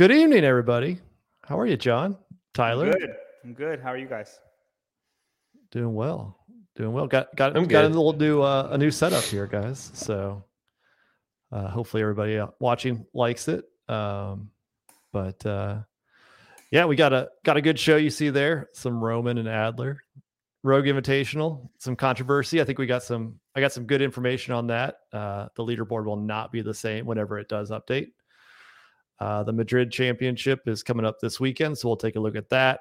Good evening, everybody. How are you, John? Tyler? I'm good. I'm good. How are you guys? Doing well. Doing well. Got got I'm got a good. little new uh, a new setup here, guys. So uh, hopefully everybody uh, watching likes it. Um, but uh, yeah, we got a got a good show. You see there some Roman and Adler Rogue Invitational, some controversy. I think we got some. I got some good information on that. Uh, the leaderboard will not be the same whenever it does update. Uh, the Madrid Championship is coming up this weekend, so we'll take a look at that.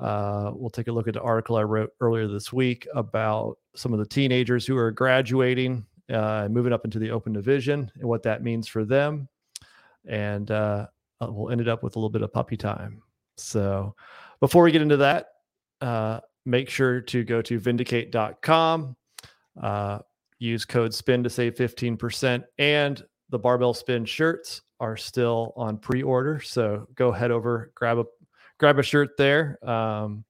Uh, we'll take a look at the article I wrote earlier this week about some of the teenagers who are graduating uh, and moving up into the open division and what that means for them. And uh, uh, we'll end it up with a little bit of puppy time. So before we get into that, uh, make sure to go to vindicate.com, uh, use code SPIN to save 15%, and the barbell spin shirts are still on pre-order. So go head over, grab a grab a shirt there. Um,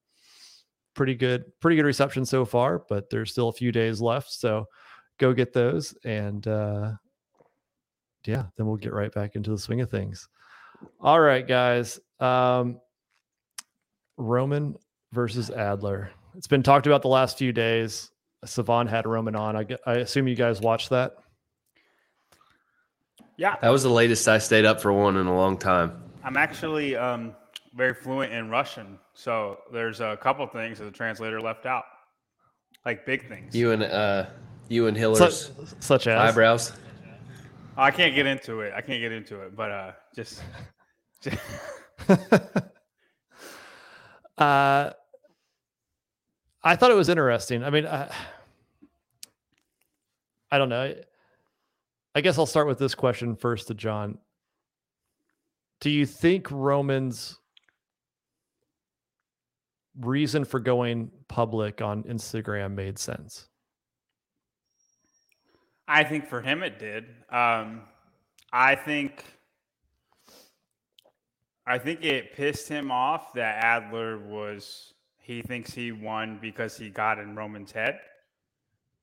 pretty good, pretty good reception so far, but there's still a few days left. So go get those, and uh, yeah, then we'll get right back into the swing of things. All right, guys. Um, Roman versus Adler. It's been talked about the last few days. Sevan had Roman on. I, I assume you guys watched that. Yeah, That was the latest I stayed up for one in a long time. I'm actually um, very fluent in Russian, so there's a couple things that the translator left out, like big things. You and uh, you and Such, Hillar's such as eyebrows. I can't get into it. I can't get into it, but uh, just, just uh, I thought it was interesting. I mean, I, I don't know. I guess I'll start with this question first to John. Do you think Roman's reason for going public on Instagram made sense? I think for him it did. Um, I think I think it pissed him off that Adler was he thinks he won because he got in Roman's head.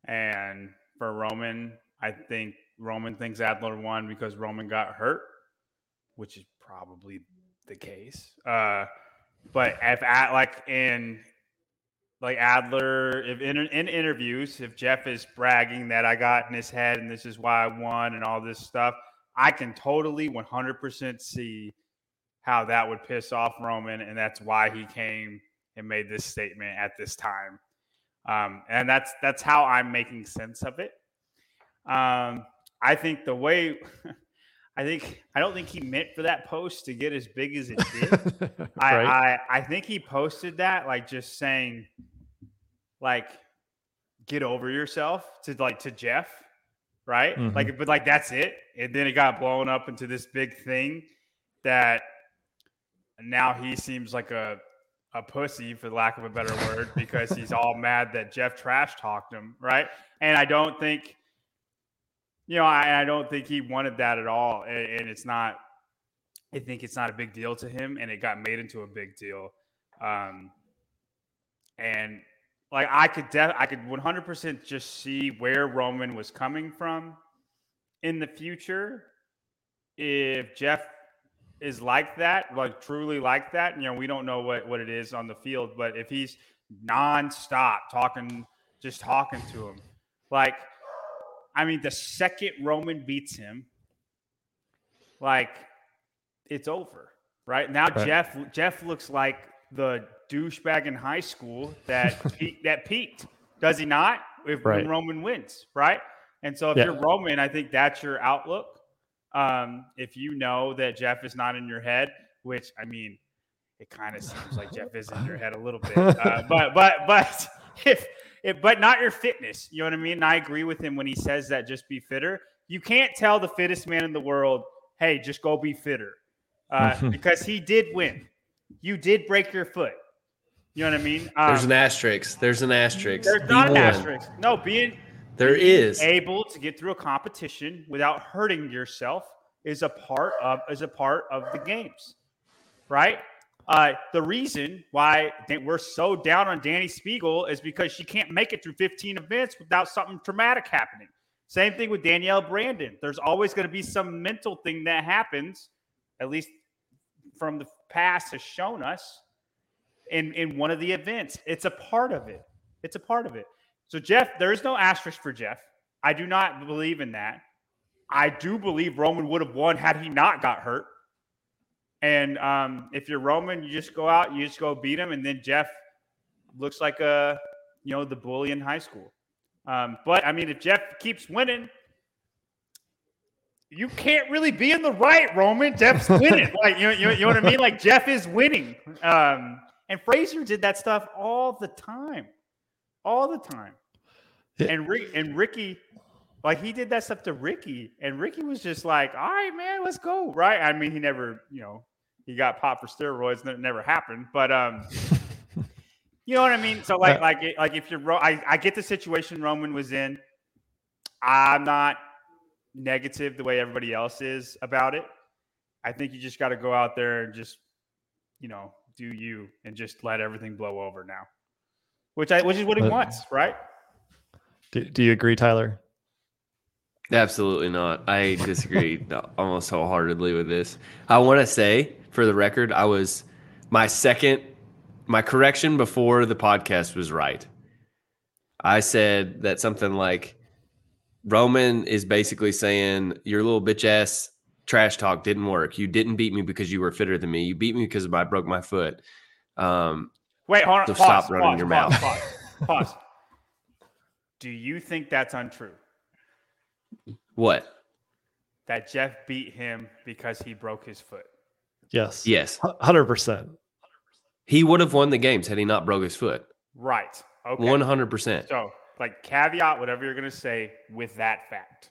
And for Roman, I think Roman thinks Adler won because Roman got hurt, which is probably the case. Uh, but if at like in like Adler, if in, in interviews, if Jeff is bragging that I got in his head and this is why I won and all this stuff, I can totally 100% see how that would piss off Roman, and that's why he came and made this statement at this time. Um, and that's that's how I'm making sense of it. Um, I think the way, I think I don't think he meant for that post to get as big as it did. I, right? I I think he posted that like just saying like get over yourself to like to Jeff, right? Mhm. Like but like that's it. And then it got blown up into this big thing that now he seems like a a pussy for lack of a better word because he's all mad that Jeff trash talked him, right? And I don't think you know, I, I don't think he wanted that at all. And, and it's not I think it's not a big deal to him, and it got made into a big deal. Um, and like I could, def- I could 100% just see where Roman was coming from in the future. If Jeff is like that, like truly like that, you know, we don't know what what it is on the field, but if he's nonstop talking, just talking to him, like, I mean, the second Roman beats him, like it's over. Right now, Right. Jeff Jeff looks like the douchebag in high school that peaked, that peaked. Does he not? If Right. Roman wins, right? And so if Yeah. you're Roman, I think that's your outlook. Um, if you know that Jeff is not in your head, which I mean, it kind of seems like Jeff is in your head a little bit, uh, but but but if if but not your fitness, you know what I mean. And I agree with him when he says that just be fitter. You can't tell the fittest man in the world, hey, just go be fitter, uh, because he did win. You did break your foot. You know what I mean? Um, There's an asterisk. There's an asterisk. there's not an asterisk. No, being There is. able to get through a competition without hurting yourself is a part of is a part of the games, right? Uh, the reason why we're so down on Dani Speegle is because she can't make it through 15 events without something traumatic happening. Same thing with Danielle Brandon. There's always going to be some mental thing that happens, at least from the past has shown us in in one of the events. It's a part of it. It's a part of it. So Jeff, there is no asterisk for Jeff. I do not believe in that. I do believe Roman would have won had he not got hurt. And um, if you're Roman, you just go out, you just go beat him, and then Jeff looks like a you know the bully in high school. Um, but I mean, if Jeff keeps winning, you can't really be in the right, Roman. Jeff's winning. like you, you, you know what I mean? Like Jeff is winning. Um, and Fraser did that stuff all the time, all the time. And Rick and Ricky, like he did that stuff to Ricky, and Ricky was just like, "All right, man, let's go." Right? I mean, he never, you know, he got popped for steroids, and it never happened. But um, you know what I mean? So like, like, like if you're, I, I get the situation Roman was in. I'm not negative the way everybody else is about it. I think you just got to go out there and just, you know, do you and just let everything blow over now, which I which is what he wants, right? Do, do you agree, Tyler? Absolutely not. I disagree almost wholeheartedly with this. I want to say, for the record, I was my second, my correction before the podcast was right. I said that something like Roman is basically saying your little bitch ass trash talk didn't work. You didn't beat me because you were fitter than me. You beat me because I broke my foot. Um, Wait, hold on. So pause, stop running pause, your pause, mouth. Pause, pause. Do you think that's untrue? What? That Jeff beat him because he broke his foot? Yes. Yes, Hundred percent. he would have won the games had he not broke his foot. Right. Okay. One hundred percent. So, like, caveat whatever you're going to say with that fact.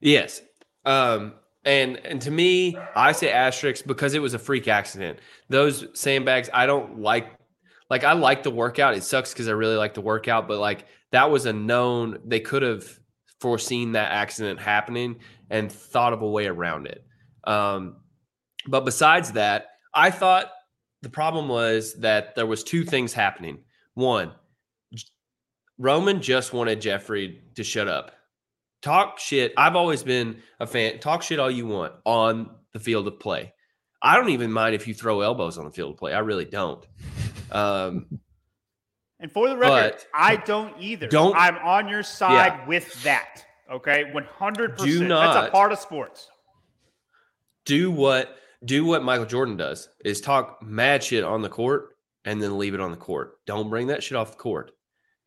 Yes. Um, and and to me, I say asterisk because it was a freak accident. Those sandbags, I don't like. Like I like the workout. It sucks because I really like the workout, but like that was a known. They could have foreseen that accident happening and thought of a way around it. Um, but besides that, I thought the problem was that there was two things happening. One, Roman just wanted Jeffrey to shut up talk shit. I've always been a fan. Talk shit all you want on the field of play. I don't even mind if you throw elbows on the field of play. I really don't. Um, And for the record, But- I don't either. Don't- I'm on your side with that. Okay, one hundred Do percent. That's a part of sports. do what do what Michael Jordan does is talk mad shit on the court and then leave it on the court. Don't bring that shit off the court.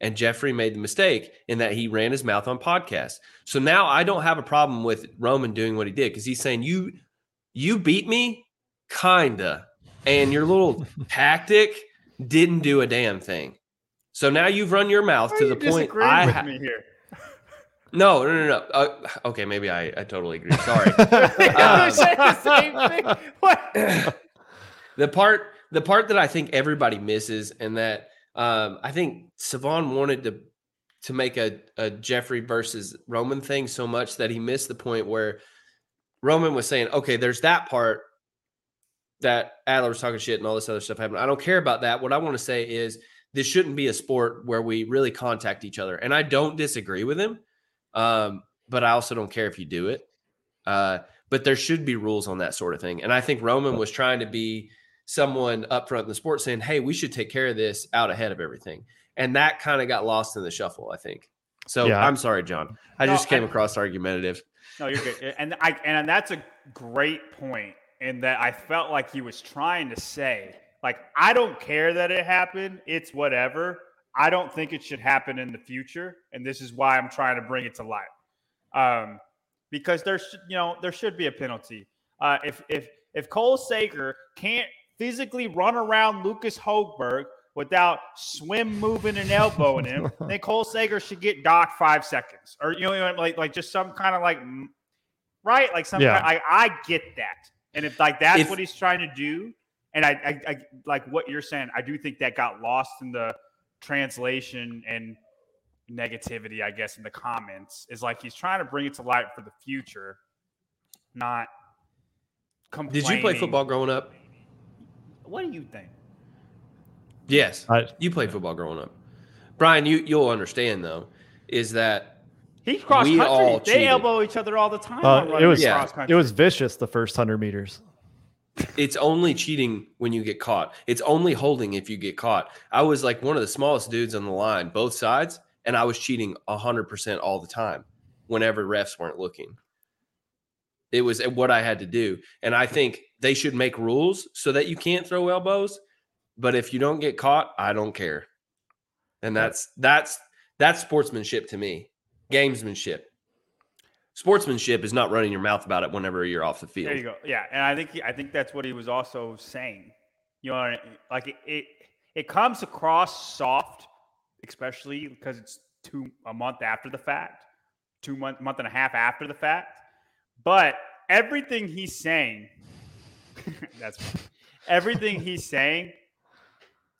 And Jeffrey made the mistake in that he ran his mouth on podcasts. So now I don't have a problem with Roman doing what he did because he's saying you you beat me, kinda, and your little tactic didn't do a damn thing. So now you've run your mouth Why to the point I with ha- me here. no no no no. Uh, okay, maybe I I totally agree. Sorry. Saying the same thing. What? the part the part that I think everybody misses and that um, I think Sevan wanted to to make a, a Jeffrey versus Roman thing so much that he missed the point where Roman was saying, okay, there's that part that Adler was talking shit and all this other stuff happened. I don't care about that. What I want to say is this shouldn't be a sport where we really contact each other. And I don't disagree with him. Um, but I also don't care if you do it. Uh, but there should be rules on that sort of thing. And I think Roman was trying to be someone up front in the sport saying, Hey, we should take care of this out ahead of everything. And that kind of got lost in the shuffle, I think. So Yeah. I'm sorry, John. I No, just came I- across argumentative. No, you're good. And I and that's a great point in that I felt like he was trying to say, like, I don't care that it happened. It's whatever. I don't think it should happen in the future, and this is why I'm trying to bring it to light. Um, because there should, you know, there should be a penalty. Uh, if if if Cole Sager can't physically run around Lucas Hogberg without swim moving and elbowing him, then Cole Sager should get docked five seconds, or you know, like like just some kind of like, right, like some. Yeah. Kind, I I get that, and if like that's If- what he's trying to do, and I, I I like what you're saying, I do think that got lost in the translation and negativity, I guess, in the comments is like he's trying to bring it to light for the future, not. Did you play football growing up? What do you think? Yes. I, You played football growing up. Brian, you you'll understand though, is that He's cross We country. all They cheated. elbow each other all the time. uh, it was Yeah. it was vicious the first hundred meters. It's only cheating when you get caught. It's only holding if you get caught. I was like one of the smallest dudes on the line, both sides, and I was cheating 100% all the time whenever refs weren't looking. It was eh, what I had to do. And I think they should make rules so that you can't throw elbows, but if you don't get caught, I don't care. And that's that's that's sportsmanship to me. Gamesmanship sportsmanship is not running your mouth about it whenever you're off the field. There you go. Yeah, and I think he, I think that's what he was also saying. You know, like it it, it comes across soft, especially because it's two a month after the fact, two month month and a half after the fact. But everything he's saying, that's everything he's saying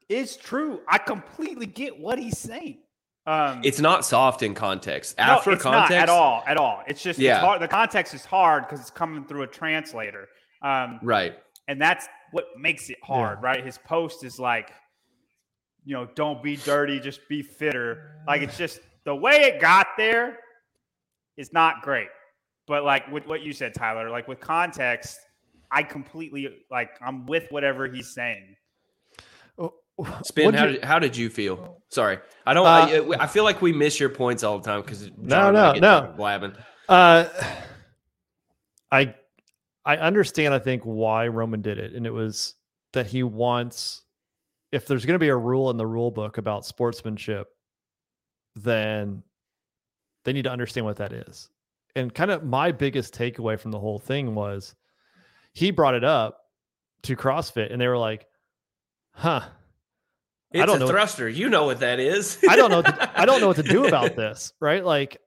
is true. I completely get what he's saying. Um, it's not soft in context. After no, context, at all, at all. It's just yeah. It's hard, the context is hard because it's coming through a translator. Um, right, and that's what makes it hard. Yeah. Right, his post is like, you know, don't be dirty, just be fitter. Like it's just the way it got there is not great. But like with what you said, Tyler, like with context, I completely like I'm with whatever he's saying. Spin, how, did, how did you feel? Sorry, I don't. Uh, I, I, feel like we miss your points all the time because no, no, no, blabbing. Uh, I I understand. I think why Roman did it, and it was that he wants. If there's going to be a rule in the rule book about sportsmanship, then they need to understand what that is. And kind of my biggest takeaway from the whole thing was he brought it up to CrossFit, and they were like, "Huh." It's I don't a know thruster. What, you know what that is. I don't know. To, I don't know what to do about this. Right? Like,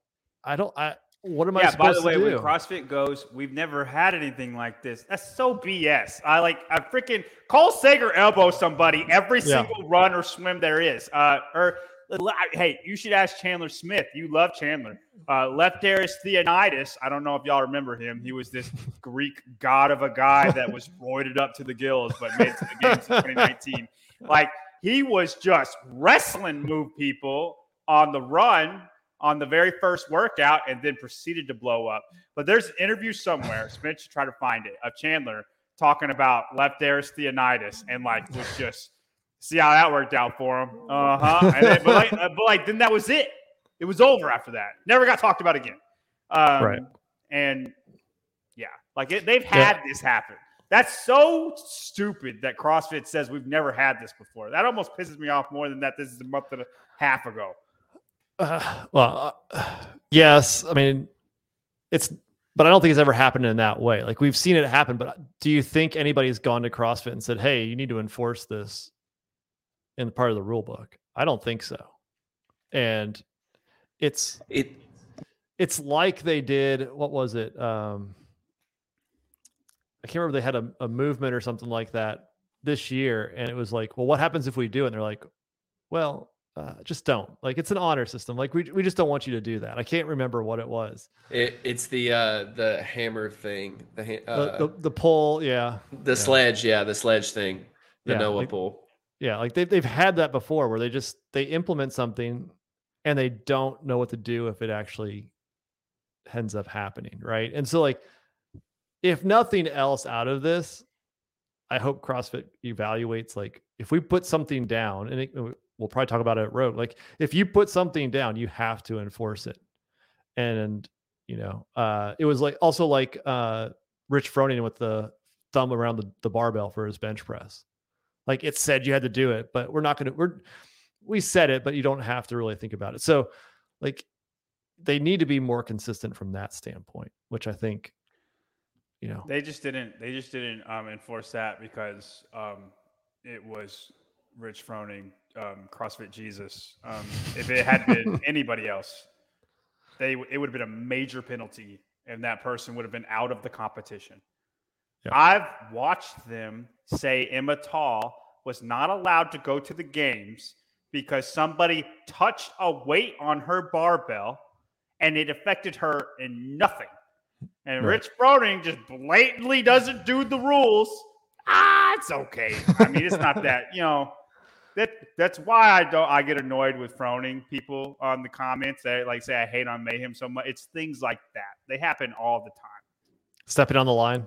I don't. I what am yeah, I supposed by the way, when CrossFit goes, we've never had anything like this. That's so BS. I like I freaking Cole Sager elbow somebody every yeah. single run or swim there is. Uh, or hey, you should ask Chandler Smith. You love Chandler. Uh, Lefteris Theofanidis. I don't know if y'all remember him. He was this Greek god of a guy that was roided up to the gills, but made it to the games in 2019. Like he was just wrestling move people on the run on the very first workout and then proceeded to blow up. But there's an interview somewhere, Smith should try to find it, of Chandler talking about Lefteris Theofanidis and like was just see how that worked out for him. Uh-huh. Then, but, like, but like then that was it. It was over after that. Never got talked about again. Um, right. And yeah, like it, they've had yeah. this happen. That's so stupid that CrossFit says we've never had this before. That almost pisses me off more than that this is a month and a half ago. Uh, well, uh, yes. I mean, it's, but I don't think it's ever happened in that way. Like we've seen it happen, but do you think anybody's gone to CrossFit and said, hey, you need to enforce this in the part of the rule book? I don't think so. And it's, it, it's like they did, what was it? Um, I can't remember they had a, a movement or something like that this year, and it was like, well, what happens if we do? And they're like, well, uh, just don't. Like it's an honor system. Like we we just don't want you to do that. I can't remember what it was. It, it's the uh, the hammer thing. The, uh, the, the the pull, yeah. The yeah. sledge, yeah, the sledge thing. The yeah, Noah like, pull. Yeah, like they've they've had that before where they just they implement something and they don't know what to do if it actually ends up happening, right? And so like if nothing else out of this, I hope CrossFit evaluates like if we put something down, and it, we'll probably talk about it at. Like if you put something down, you have to enforce it. And you know, uh, it was like also like uh, Rich Froning with the thumb around the, the barbell for his bench press. Like it said you had to do it, but we're not to. We're we said it, but you don't have to really think about it. So, like, they need to be more consistent from that standpoint, which I think you know they just didn't they just didn't um, enforce that because um, it was Rich Froning, um, CrossFit Jesus. Um, if it had been anybody else, they it would have been a major penalty, and that person would have been out of the competition. Yep. I've watched them say Emma Tall was not allowed to go to the games because somebody touched a weight on her barbell and it affected her in nothing. And right. Rich Froning just blatantly doesn't do the rules. Ah, it's okay. I mean, it's not that, you know, that that's why I don't I get annoyed with Froning people on the comments that like say I hate on mayhem so much. It's things like that. They happen all the time. Stepping on the line.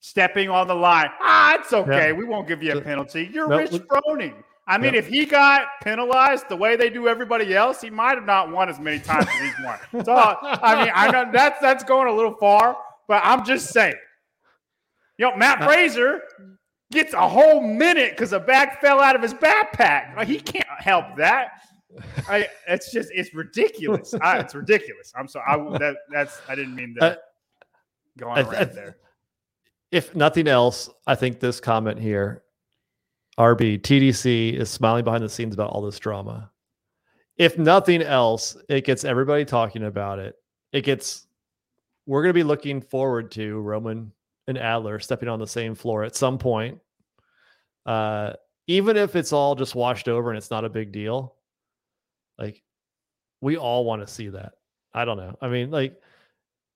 Stepping on the line. Ah! it's okay. Yeah. We won't give you a penalty. You're No, Rich Froning. I mean, Yeah. if he got penalized the way they do everybody else, he might have not won as many times as he's won. So I mean, I know that's that's going a little far, but I'm just saying. You know, Matt Fraser gets a whole minute because a bag fell out of his backpack. Like, he can't help that. I, it's just it's ridiculous. I, it's ridiculous. I'm sorry. I, that, that's I didn't mean that. Uh, go on I- a rant I- there. if nothing else, I think this comment here, RB TDC is smiling behind the scenes about all this drama. If nothing else, it gets everybody talking about it. It gets we're going to be looking forward to Roman and Adler stepping on the same floor at some point. Uh, even if it's all just washed over and it's not a big deal, like we all want to see that. I don't know. I mean, like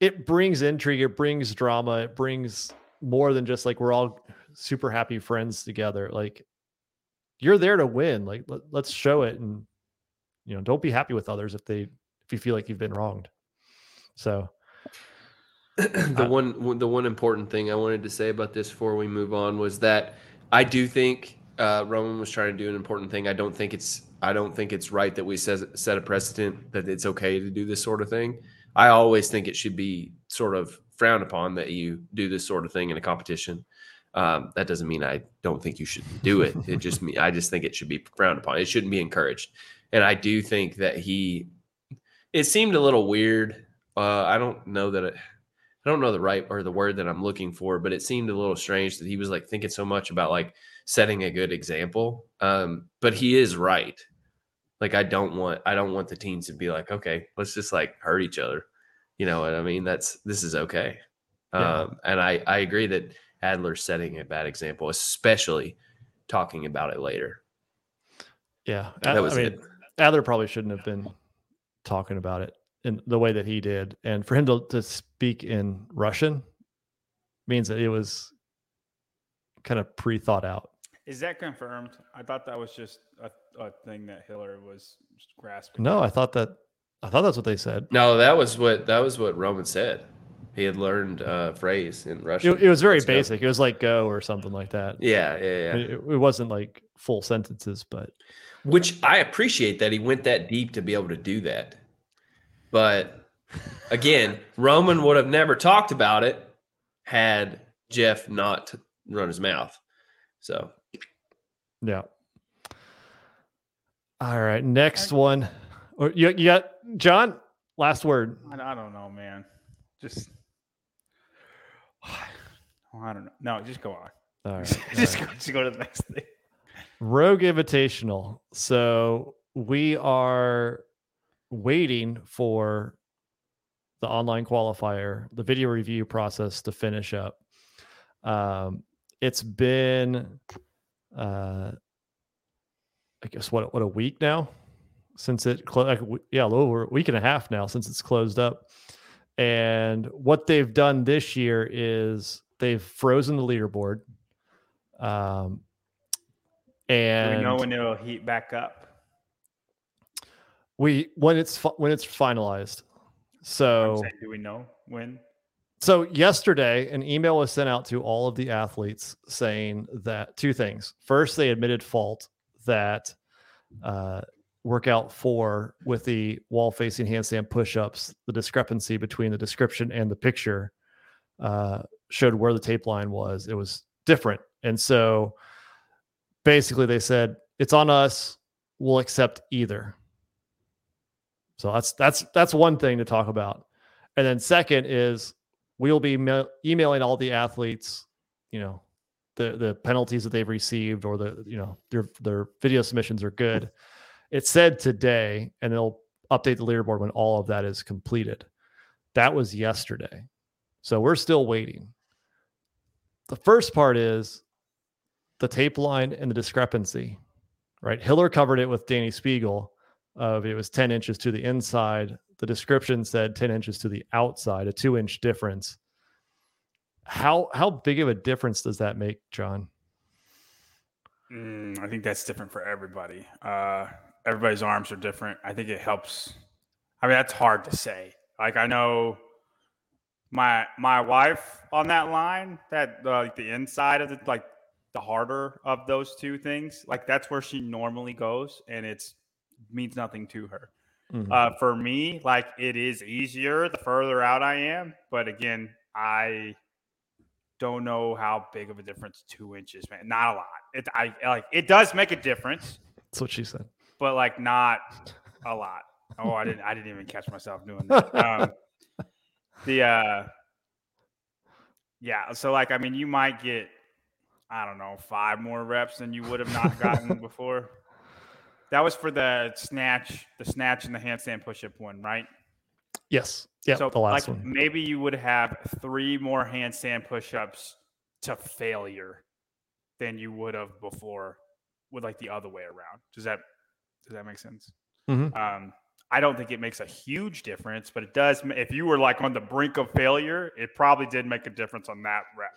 it brings intrigue, it brings drama, it brings more than just like we're all super happy friends together. Like you're there to win. Like let, let's show it and you know, don't be happy with others if they if you feel like you've been wronged. So the Uh, one the one important thing I wanted to say about this before we move on was that I do think uh, Roman was trying to do an important thing. I don't think it's I don't think it's right that we says, set a precedent that it's okay to do this sort of thing. I always think it should be sort of frowned upon that you do this sort of thing in a competition. Um, that doesn't mean I don't think you should do it. It just me. I just think it should be frowned upon. It shouldn't be encouraged. And I do think that he. It seemed a little weird. Uh, I don't know that it. I don't know the right or the word that I'm looking for, but it seemed a little strange that he was like thinking so much about like setting a good example. Um, but he is right. Like I don't want I don't want the teams to be like, okay, let's just like hurt each other. You know what I mean? That's this is okay. Yeah. Um, and I I agree that Adler's setting a bad example, especially talking about it later. yeah, That was I mean, it. Adler probably shouldn't have been talking about it in the way that he did. And for him to, to speak in Russian means that it was kind of pre thought out. Is that confirmed? I thought that was just a, a thing that Hillar was grasping. No, I thought that I thought that's what they said. No, that was what that was what Roman said. He had learned a phrase in Russian. It, it was very Let's go. basic. It was like go or something like that. Yeah, yeah, yeah. It, it wasn't like full sentences, but Which I appreciate that he went that deep to be able to do that. But again, Roman would have never talked about it had Jeff not run his mouth. So yeah. All right, next one. Or you, you got John. Last word. I, I don't know, man. Just Oh, I don't know. No, just go on. All right. just, right. go, just go to the next thing. Rogue Invitational. So we are waiting for the online qualifier, the video review process to finish up. Um, it's been, uh, I guess what what a week now since it closed. like, yeah a little over a week and a half now since it's closed up. And what they've done this year is they've frozen the leaderboard. Um, Do and we know when it'll heat back up? we when it's when it's finalized. So saying, do we know when? so yesterday an email was sent out to all of the athletes saying that two things. First, they admitted fault that uh, workout four with the wall facing handstand push-ups, the discrepancy between the description and the picture uh, showed where the tape line was. It was different, and so basically they said it's on us. We'll accept either. So that's that's that's one thing to talk about. And then second is we'll be ma- emailing all the athletes, you know, the the penalties that they've received or the you know their their video submissions are good. It said today, and it'll update the leaderboard when all of that is completed. That was yesterday, so we're still waiting. The first part is the tape line and the discrepancy, right? Hillar covered it with Dani Speegle of it was 10 inches to the inside. The description said 10 inches to the outside, a two inch difference. How how big of a difference does that make, John? Mm, I think that's different for everybody. Uh, everybody's arms are different. I think it helps. I mean, that's hard to say. Like I know my my wife on that line, that uh, like the inside of the like the harder of those two things. Like that's where she normally goes, and it's means nothing to her. Mm-hmm. Uh, for me, like it is easier the further out I am, but again, I don't know how big of a difference two inches, man. Not a lot. It I like it does make a difference. That's what she said, but like not a lot. Oh, I didn't. I didn't even catch myself doing that. Um, the uh, yeah. So like, I mean, you might get, I don't know, five more reps than you would have not gotten before. That was for the snatch, the snatch and the handstand push-up one, right? Yes. Yeah. So the last like, one. Maybe you would have three more handstand push-ups to failure than you would have before with like the other way around. Does that does that make sense? Mm-hmm. Um, I don't think it makes a huge difference, but it does. If you were like on the brink of failure, it probably did make a difference on that rep.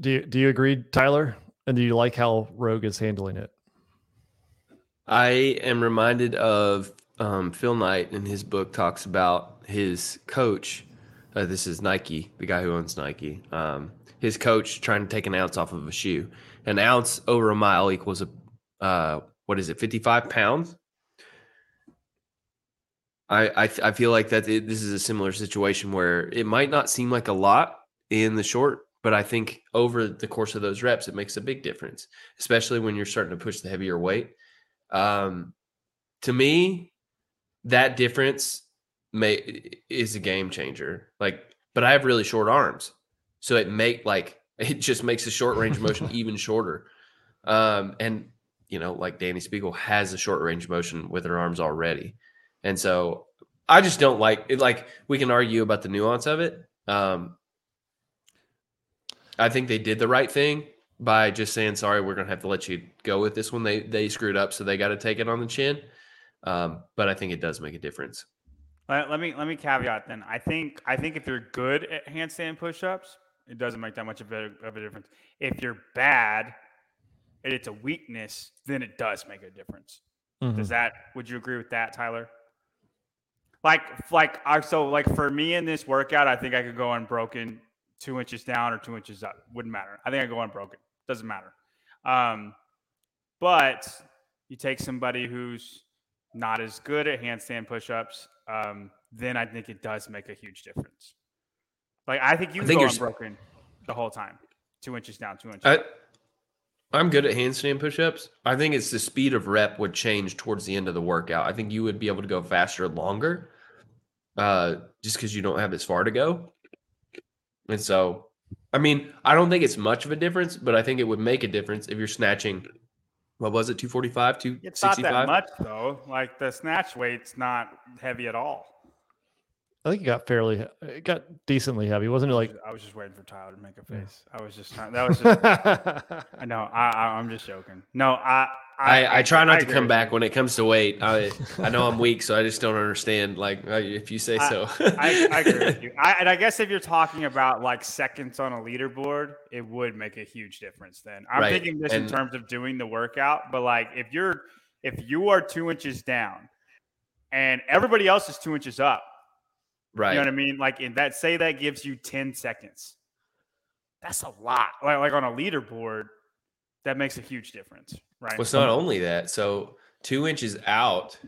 Do you do you agree, Tyler? And do you like how Rogue is handling it? I am reminded of um, Phil Knight in his book talks about his coach. Uh, this is Nike, the guy who owns Nike. Um, his coach trying to take an ounce off of a shoe. An ounce over a mile equals a uh, what is it? Fifty five pounds. I I, I feel like that it, this is a similar situation where it might not seem like a lot in the short, but I think over the course of those reps, it makes a big difference, especially when you're starting to push the heavier weight. Um, to me, that difference may is a game changer. Like, but I have really short arms, so it make like it just makes the short range motion even shorter. Um, and you know, like Dani Speegle has a short range motion with her arms already, and so I just don't like it. Like we can argue about the nuance of it. Um, I think they did the right thing by just saying sorry we're going to have to let you go with this one. They they screwed up so they got to take it on the chin. Um, but i think it does make a difference. Let, let, me let me caveat then. I think i think if you're good at handstand push-ups it doesn't make that much of a, of a difference. If you're bad and it's a weakness then it does make a difference mm-hmm. does that would you agree with that tyler like like I so like for me in this workout i think i could go unbroken two inches down or two inches up wouldn't matter i think i go unbroken doesn't matter. Um, but you take somebody who's not as good at handstand push-ups, um, then I think it does make a huge difference. Like I think you I think go unbroken the whole time, two inches down, two inches. I, I'm good at handstand push-ups. I think it's the speed of rep would change towards the end of the workout. I think you would be able to go faster longer, uh, just because you don't have as far to go. And so I mean, I don't think it's much of a difference, but I think it would make a difference if you're snatching. What was it? Two forty five, two sixty five. It's not that much though. Like the snatch weight's not heavy at all. I think it got fairly, it got decently heavy, wasn't it? Like I was just waiting for Tyler to make a face. I was just trying. That was just. I know. I, I am just joking. No, I I, I, I try not I to come back when it comes to weight. I I know I'm weak, so I just don't understand. Like uh, if you say so. I, I, agree with you. I, and I guess if you're talking about like seconds on a leaderboard, it would make a huge difference. Then I'm right. thinking this and, in terms of doing the workout. But like if you're if you are two inches down, and everybody else is two inches up, right? You know what I mean? Like in that, say that gives you ten seconds. That's a lot. Like like on a leaderboard, that makes a huge difference. Right. Well, it's not only that. So two inches out,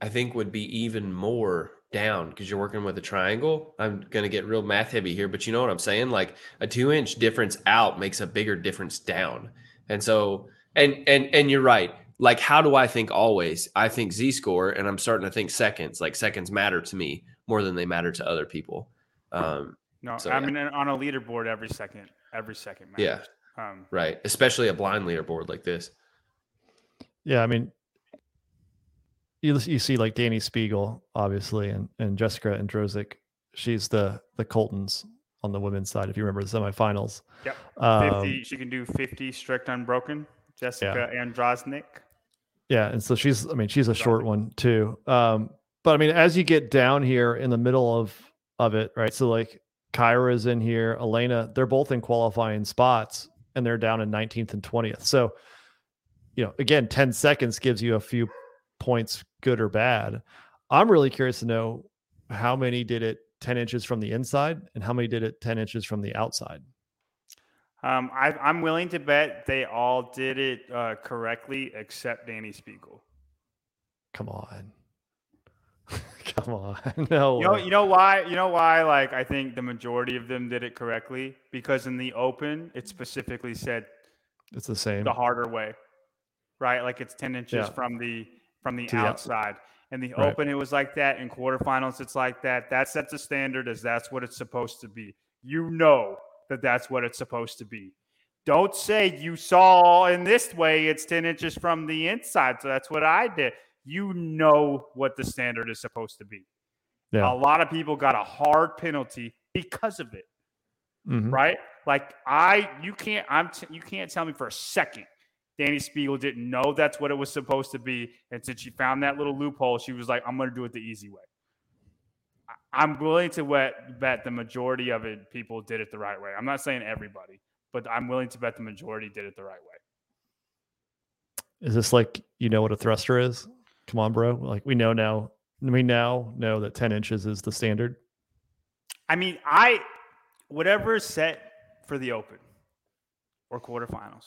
I think would be even more down because you're working with a triangle. I'm going to get real math heavy here, but you know what I'm saying? Like a two inch difference out makes a bigger difference down. And so, and, and, and you're right. Like, how do I think always? I think Z score and I'm starting to think seconds, like seconds matter to me more than they matter to other people. Um, no, so, I yeah. mean, on a leaderboard, every second, every second matters. Yeah. Um, right, especially a blind leaderboard like this. Yeah, I mean, you you see like Dani Speegle obviously, and and Jessica Androsik. She's the the Coltens on the women's side. If you remember the semifinals. Yep. Um, 50, she can do 50 strict unbroken. Jessica yeah. Androsnik. Yeah, and so she's. I mean, she's a short one too. Um, but I mean, as you get down here in the middle of of it, right? So like Kyra is in here, Elena. They're both in qualifying spots and they're down in 19th and 20th. So, you know, again, 10 seconds gives you a few points, good or bad. I'm really curious to know how many did it 10 inches from the inside and how many did it 10 inches from the outside. Um, I, I'm willing to bet they all did it uh, correctly except Dani Speegle. Come on. Come on. No. You know, you know why? You know why? Like, I think the majority of them did it correctly because in the open, it specifically said it's the same. the harder way, right? Like it's ten inches Yeah. from the from the To the out- outside. In the Right. open, it was like that. In quarterfinals, it's like that. That sets a standard as that's what it's supposed to be. You know that that's what it's supposed to be. Don't say you saw in this way it's 10 inches from the inside. So that's what I did. You know what the standard is supposed to be. Yeah. A lot of people got a hard penalty because of it Mhm. right? Like I, you can't, I'm, t- you can't tell me for a second. Dani Speegle didn't know that's what it was supposed to be, and since she found that little loophole, she was like, "I'm going to do it the easy way." I- I'm willing to bet, bet the majority of it people did it the right way. I'm not saying everybody, but I'm willing to bet the majority did it the right way. Is this like you know what a thruster is? Come on, bro. Like we know now. We now know that 10 inches is the standard. I mean, I whatever is set for the Open or quarterfinals.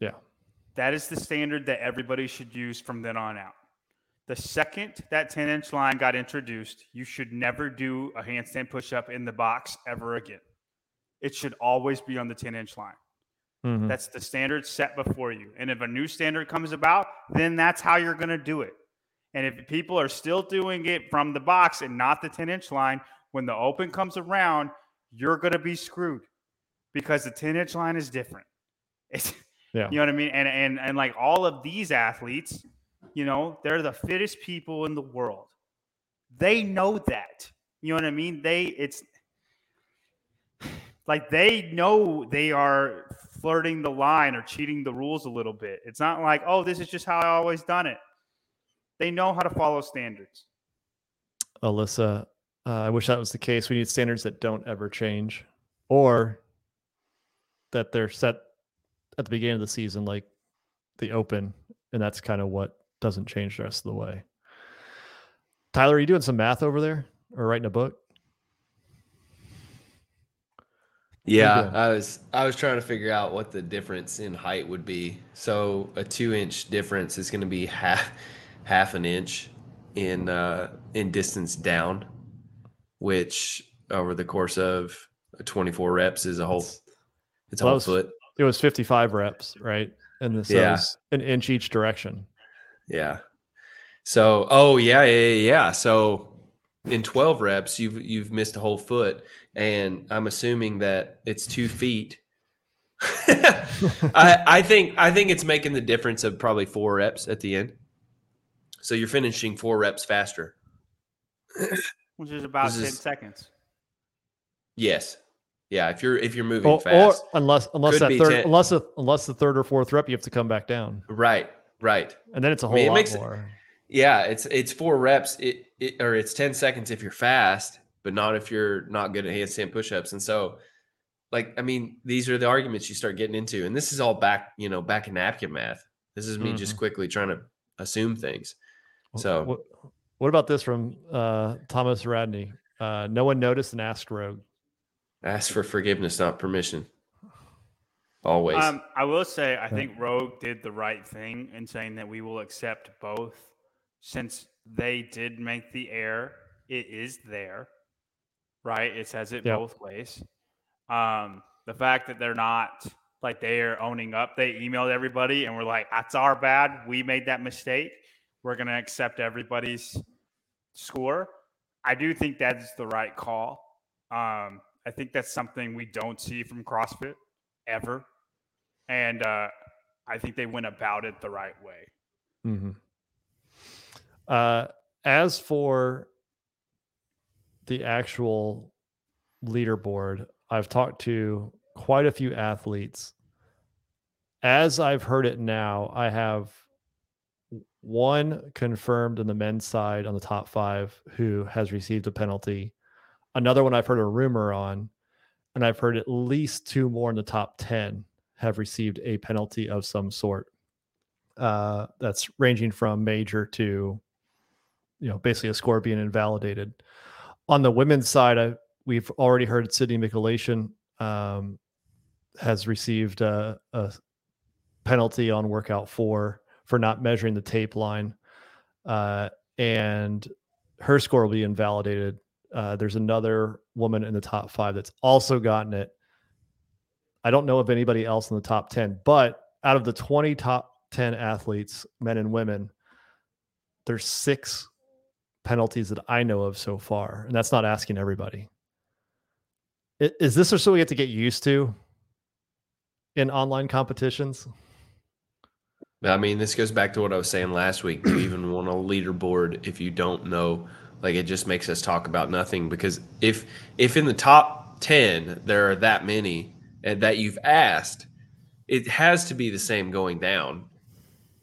Yeah. That is the standard that everybody should use from then on out. The second that 10 inch line got introduced, you should never do a handstand push up in the box ever again. It should always be on the 10 inch line. Mhm. That's the standard set before you. And if a new standard comes about, then that's how you're going to do it. And if people are still doing it from the box and not the 10 inch line, when the open comes around, you're going to be screwed because the 10 inch line is different. It's, Yeah. You know what I mean? And, and, and like all of these athletes, you know, they're the fittest people in the world. They know that. You know what I mean? They, it's, like they know they are flirting the line or cheating the rules a little bit. It's not like, oh, this is just how I always done it. They know how to follow standards. Alyssa, uh, I wish that was the case. We need standards that don't ever change or that they're set at the beginning of the season, like the open. And that's kind of what doesn't change the rest of the way. Tyler, are you doing some math over there or writing a book? Yeah. I was I was trying to figure out what the difference in height would be. So a two inch difference is going to be half half an inch in uh, in distance down, which over the course of 24 reps is a whole it's a Well, whole foot. It was 55 reps, right? And this Yeah. was an inch each direction. Yeah. So, oh yeah, yeah, yeah, yeah. So in 12 reps, you've you've missed a whole foot, and I'm assuming that it's two feet. I I think I think it's making the difference of probably four reps at the end. So you're finishing four reps faster. which is about This 10 is- seconds. Yes. Yeah. If you're if you're moving Or, or fast. unless unless Could that third 10. unless the, unless the third or fourth rep you have to come back down. right. Right. And then it's a whole mean, lot makes more. Yeah, it's it's four reps, it, it or it's ten seconds if you're fast, but not if you're not good at handstand push-ups. And so, like, I mean, these are the arguments you start getting into, and this is all back, you know, back in napkin math. This is me just mm-hmm. quickly trying to assume things. Wh- So- what, what about this from uh, Thomas Radney? Uh, no one noticed and asked Rogue. Ask for forgiveness, not permission. Always. Um, I will say, I think Rogue did the right thing in saying that we will accept both since they did make the error. It is there, right? It says it Yep. both ways. Um, the fact that they're not like they are owning up, they emailed everybody and we're like, that's our bad. We made that mistake. We're going to accept everybody's score. I do think that's the right call. Um, I think that's something we don't see from CrossFit ever. And uh, I think they went about it the right way. hmm Uh, as for the actual leaderboard, I've talked to quite a few athletes. As I've heard it now, I have one confirmed in the men's side on the top five who has received a penalty. Another one I've heard a rumor on, and I've heard at least two more in the top 10 have received a penalty of some sort. Uh, that's ranging from major to, you know, basically a score being invalidated. On the women's side, I, we've already heard Sydney Michalyshen um, has received a, a penalty on workout four for not measuring the tape line, uh, and her score will be invalidated. Uh, there's another woman in the top five that's also gotten it. I don't know of anybody else in the top 10, but out of the 20 top 10 athletes, men and women, there's six penalties that I know of so far. And that's not asking everybody. Is this or so we have to get used to in online competitions? I mean, this goes back to what I was saying last week. Do you even want a leaderboard if you don't know? Like, it just makes us talk about nothing. Because if if in the top ten there are that many and that you've asked, it has to be the same going down.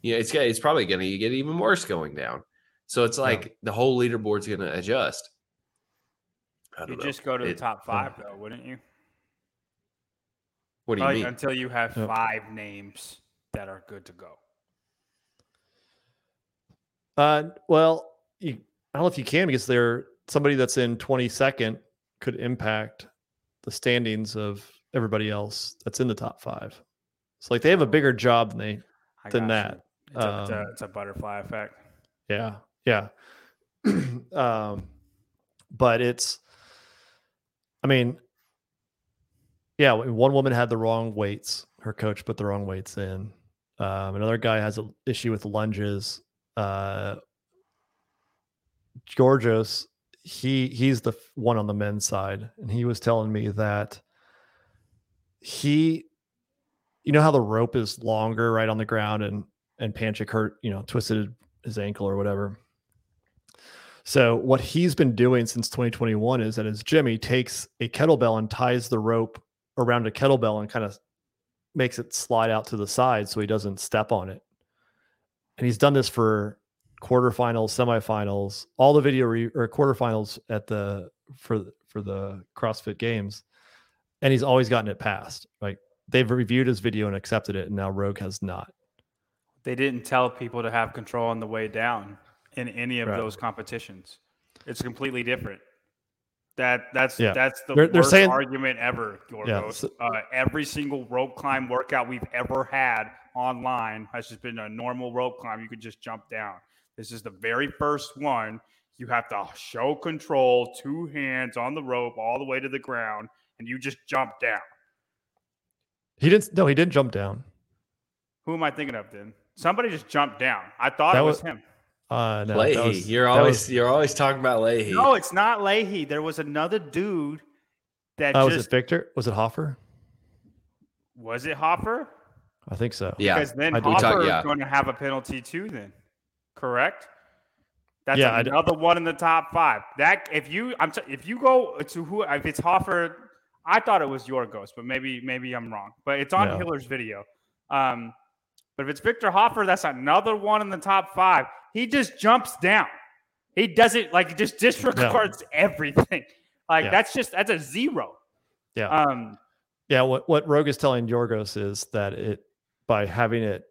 You know, it's got- it's probably going to get even worse going down. So it's like the whole leaderboard's going to adjust. You just go to the top five, though, wouldn't you? What do you Like, mean? Until you have Yep. five names that are good to go. Uh, well, you, I don't know if you can because they're somebody that's in 22nd could impact the standings of everybody else that's in the top five. So like they have a bigger job than they I than that. It's, a, it's, a, Um, it's a butterfly effect. Yeah, yeah. um, but it's, I mean, yeah. One woman had the wrong weights. Her coach put the wrong weights in. Um, another guy has an issue with lunges. Uh, Georgios, he he's the one on the men's side, and he was telling me that he, you know how the rope is longer right on the ground, and and Panchik hurt, you know, twisted his ankle or whatever. So what he's been doing since 2021 is at his he takes a kettlebell and ties the rope around a kettlebell and kind of makes it slide out to the side so he doesn't step on it. And he's done this for quarterfinals, semifinals, all the video re- or quarterfinals at the for for the CrossFit Games, and he's always gotten it passed. Like they've reviewed his video and accepted it, and now Rogue has not. They didn't tell people to have control on the way down in any of Right. those competitions. It's completely different. That that's Yeah. that's the They're- they're worst saying- argument ever, Yorgos. so- uh, every single rope climb workout we've ever had online has just been a normal rope climb. You could just jump down. This is the very first one. You have to show control, two hands on the rope all the way to the ground, and you just jump down. He didn't. No, he didn't jump down. Who am I thinking of then? Somebody just jumped down. I thought That it was was- him. Uh, no, that Leahy. was- you're always was- you're always talking about Leahy. No, it's not Leahy. There was another dude that Oh, was it Victor? Was it Hoffer? was it Hopper? I think so. yeah. Because then I do- We talk- yeah. is going to have a penalty too. Then, correct? That's Yeah, another one in the top five. That if you I'm t- if you go to who if it's Hoffer, I thought it was Yorgos, but maybe maybe I'm wrong. But it's on No. Hillar's video. Um, but if it's Victor Hoffer, that's another one in the top five. He just jumps down. He doesn't like he just disregards everything. Like Yeah. that's just that's a zero. Yeah. Um, Yeah, what what Rogue is telling Yorgos is that it by having it,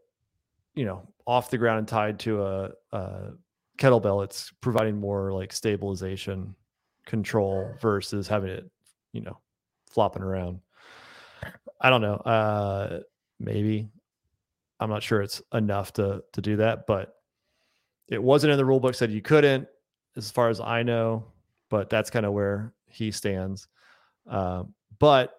you know, off the ground and tied to a, a kettlebell, it's providing more like stabilization control versus having it, you know, flopping around. I don't know. Uh maybe. I'm not sure it's enough to to do that, but it wasn't in the rule book said you couldn't, as far as I know, but that's kind of where he stands. Um, but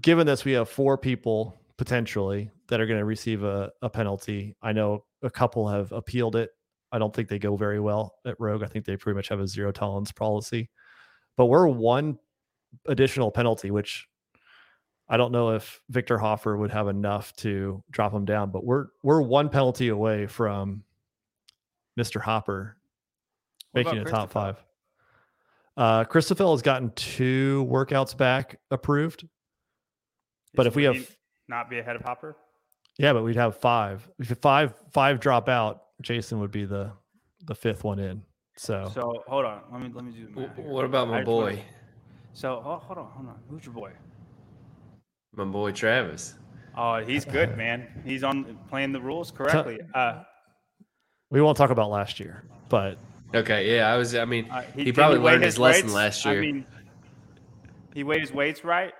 given this, we have four people potentially that are going to receive a, a penalty. I know a couple have appealed it. I don't think they go very well at Rogue. I think they pretty much have a zero tolerance policy. But we're one additional penalty, which I don't know if Victor Hoffer would have enough to drop him down, but we're we're one penalty away from Mr. Hopper What making a top five. Uh Christopher has gotten two workouts back approved. But if we have- not be ahead of Hopper, Yeah, but we'd have five. If five five drop out, Jason would be the the fifth one in. So, so hold on. Let me let me do the math. What about my just wanna- boy, So oh, hold on, hold on. Who's your boy? my boy Travis? Oh, he's good, man. He's on playing the rules correctly. Uh, we won't talk about last year, but Okay, yeah, I was. I mean, uh, he, did probably weigh learned his lesson last year. I mean, he weighed his weights right.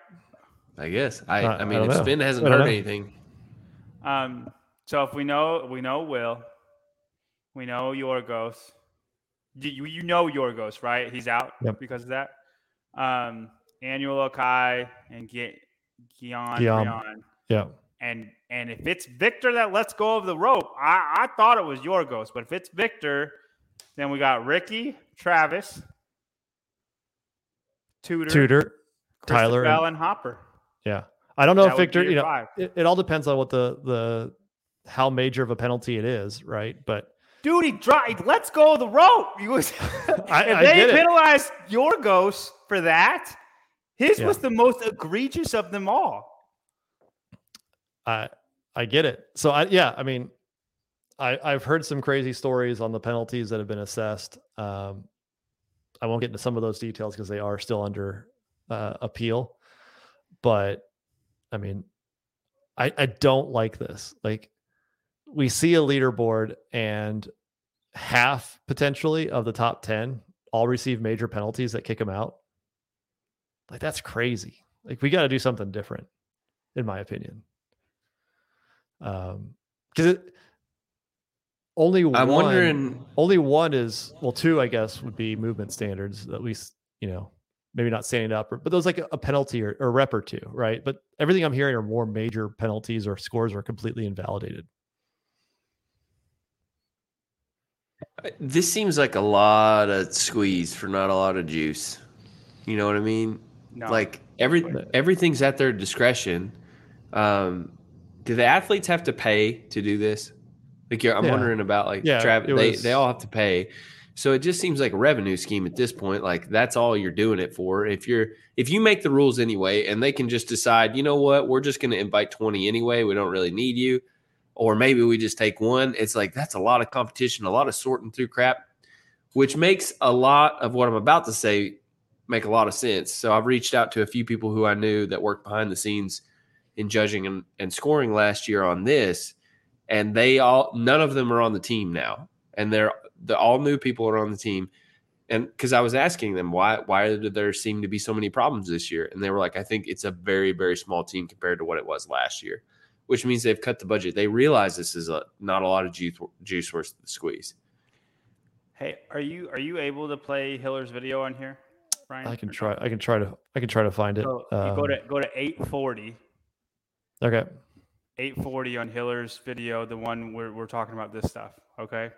I guess. I, Uh, I I mean, don't if know. Spin hasn't I don't heard know. anything, Um, so if we know we know Will, we know Yorgos. You you you know Yorgos, right? He's out Yep. because of that. Um, Annual Okai and get Guillaume. Rion. Yeah. And and if it's Victor that lets go of the rope, I, I thought it was Yorgos, but if it's Victor, then we got Ricky, Travis, Tudor, Tudor, Tyler, and Hopper. yeah. I don't know That if Victor, you know, it, it all depends on what the the how major of a penalty it is, right? But Dude, he dropped. Let's go the rope. He was. I- if I they it. penalized Yorgos for that, his Yeah. was the most egregious of them all. I I get it. So I yeah, I mean, I I've heard some crazy stories on the penalties that have been assessed. Um, I won't get into some of those details because they are still under uh, appeal. But I mean, I I don't like this. Like we see a leaderboard and half potentially of the top 10 all receive major penalties that kick them out. Like that's crazy. Like we got to do something different in my opinion. Um cuz it only I'm one wondering. only one is well two I guess would be movement standards at least, you know, maybe not standing up but there's like a, a penalty or, or a rep or two, right? But everything I'm hearing are more major penalties or scores are completely invalidated. This seems like a lot of squeeze for not a lot of juice. You know what I mean? No. Like every everything's at their discretion. Um, do the athletes have to pay to do this? Like you're, I'm Yeah. wondering about like Yeah, Trav, it they was- they all have to pay. So it just seems like a revenue scheme at this point. Like that's all you're doing it for. If you're if you make the rules anyway, and they can just decide, you know what, we're just going to invite 20 anyway. We don't really need you, or maybe we just take one. It's like that's a lot of competition, a lot of sorting through crap, which makes a lot of what I'm about to say make a lot of sense. So I've reached out to a few people who I knew that worked behind the scenes in judging and, and scoring last year on this, and they all none of them are on the team now, and they're the all new people are on the team. And because I was asking them why why did there seem to be so many problems this year, and they were like, I think it's a very very small team compared to what it was last year, which means they've cut the budget. They realize this is a, not a lot of juice juice worth the squeeze. hey, are you are you able to play Hillar's video on here, Brian? I can try I can try to I can try to find it. no? So you go Um, to go to 840. Okay. 840 on Hillar's video, the one where we're talking about this stuff. Okay.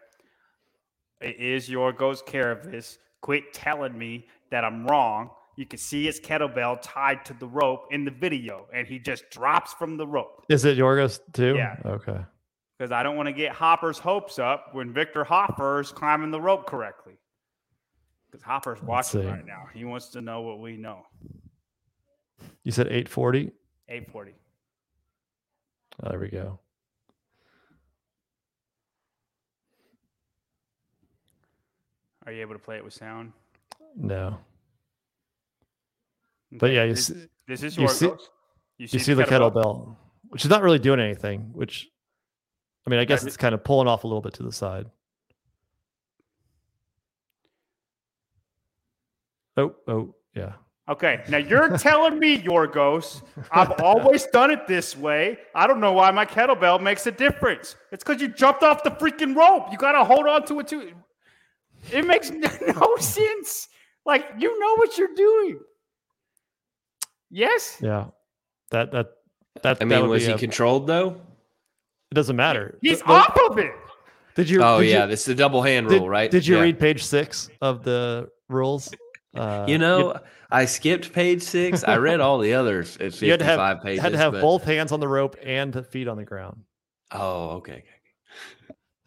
It is Yorgos care of this. Quit telling me that I'm wrong. You can see his kettlebell tied to the rope in the video, and he just drops from the rope. Is it Yorgos too? Yeah. Okay. Because I don't want to get Hopper's hopes up when Victor Hoffer is climbing the rope correctly. Because Hopper's watching right now. He wants to know what we know. You said 840? 840. Oh, there we go. Are you able to play it with sound? No. But yeah, you this, see, this is you your see- you see the kettlebell, which is not really doing anything, which I mean, I guess it's kind of pulling off a little bit to the side. Oh, oh, yeah. Okay, now you're telling me, Yorgos, I've always done it this way. I don't know why my kettlebell makes a difference. It's because you jumped off the freaking rope. You got to hold on to it too. It makes no sense. Like you know what you're doing. Yes. Yeah. That that that I that mean, would was he a- controlled though? it doesn't matter. He's Th- well, off of it. Did you Oh did yeah, you, this is the double hand did, rule, right? Did you Yeah. read page 6 of the rules? Uh, You know, I skipped page six. I read all the others at you had to have, fifty-five pages. had to have but- both hands on the rope and feet on the ground. Oh, okay.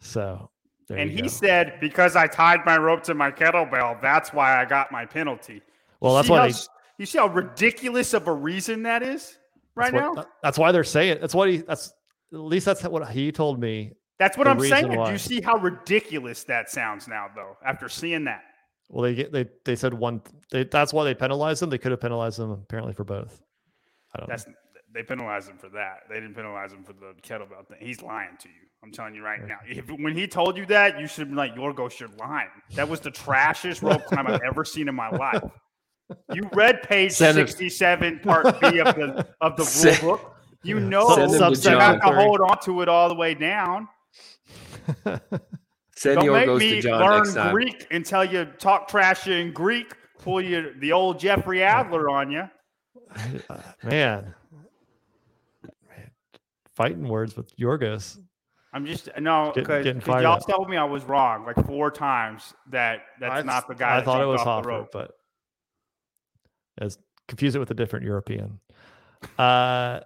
So there and he go. said, because I tied my rope to my kettlebell, that's why I got my penalty. well, You that's why how, they, you see how ridiculous of a reason that is right that's now. what- that's why they're saying that's what he that's at least that's what he told me. That's what I'm saying. Do you see how ridiculous that sounds now, though? After seeing that, Well, they get they they said one. They, that's why they penalized them. They could have penalized them apparently for both. I don't know. that's they penalized him for that. They didn't penalize him for the kettlebell thing. He's lying to you. I'm telling you right Right. now. If, when he told you that, you should be like, Yorgos, you're lying. That was the trashiest rope climb I've ever seen in my life. You read page Send him- 67, part B of the of the rule Send- book. You know Send you have to hold on to it all the way down. Don't make me to John learn next time. Greek until you talk trash in Greek. Pull you the old Jeffrey Adler on you. Man. man, fighting words with Yorgos. I'm just no because y'all up. told me I was wrong like four times that that's I- not the guy. I that thought it was off Hoffer, rope. but as confuse it with a different European. Uh,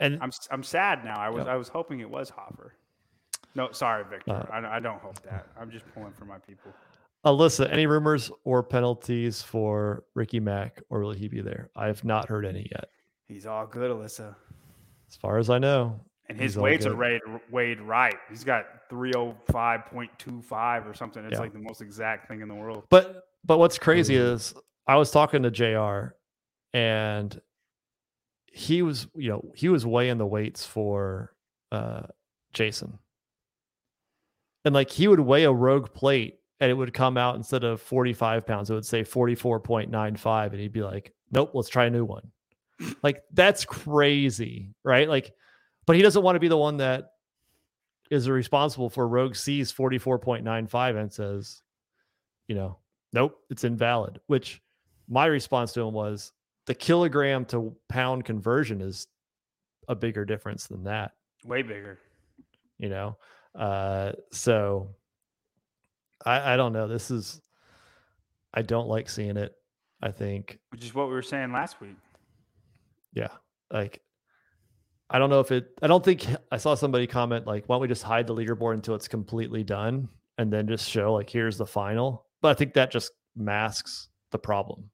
and I'm s- I'm sad now. I was Yeah. I was hoping it was Hoffer. No, sorry, Victor. Uh, I, I don't hope that. I'm just pulling for my people. Alyssa, any rumors or penalties for Ricky Mack, or will he be there? I have not heard any yet, He's all good, Alyssa. as far as I know. And his He's all weights are weighed, weighed right. He's got 305.25 or something. It's Yeah. like the most exact thing in the world. But but what's crazy Mm. is I was talking to Jr. and he was you know he was weighing the weights for uh Jason, and like he would weigh a rogue plate and it would come out instead of forty five pounds, it would say forty four point nine five, and he'd be like, "Nope, let's try a new one." like that's crazy, right? Like, but he doesn't want to be the one that is responsible for Rogue C's forty four point nine five and says, you know, nope, it's invalid. Which my response to him was the kilogram to pound conversion is a bigger difference than that, Way bigger. you know? Uh, so I, I don't know. This is, I don't like seeing it. I think, Which is what we were saying last week. yeah, like, I don't know if it, I don't think I saw somebody comment, like, why don't we just hide the leaderboard until it's completely done and then just show, like, here's the final. But I think that just masks the problem.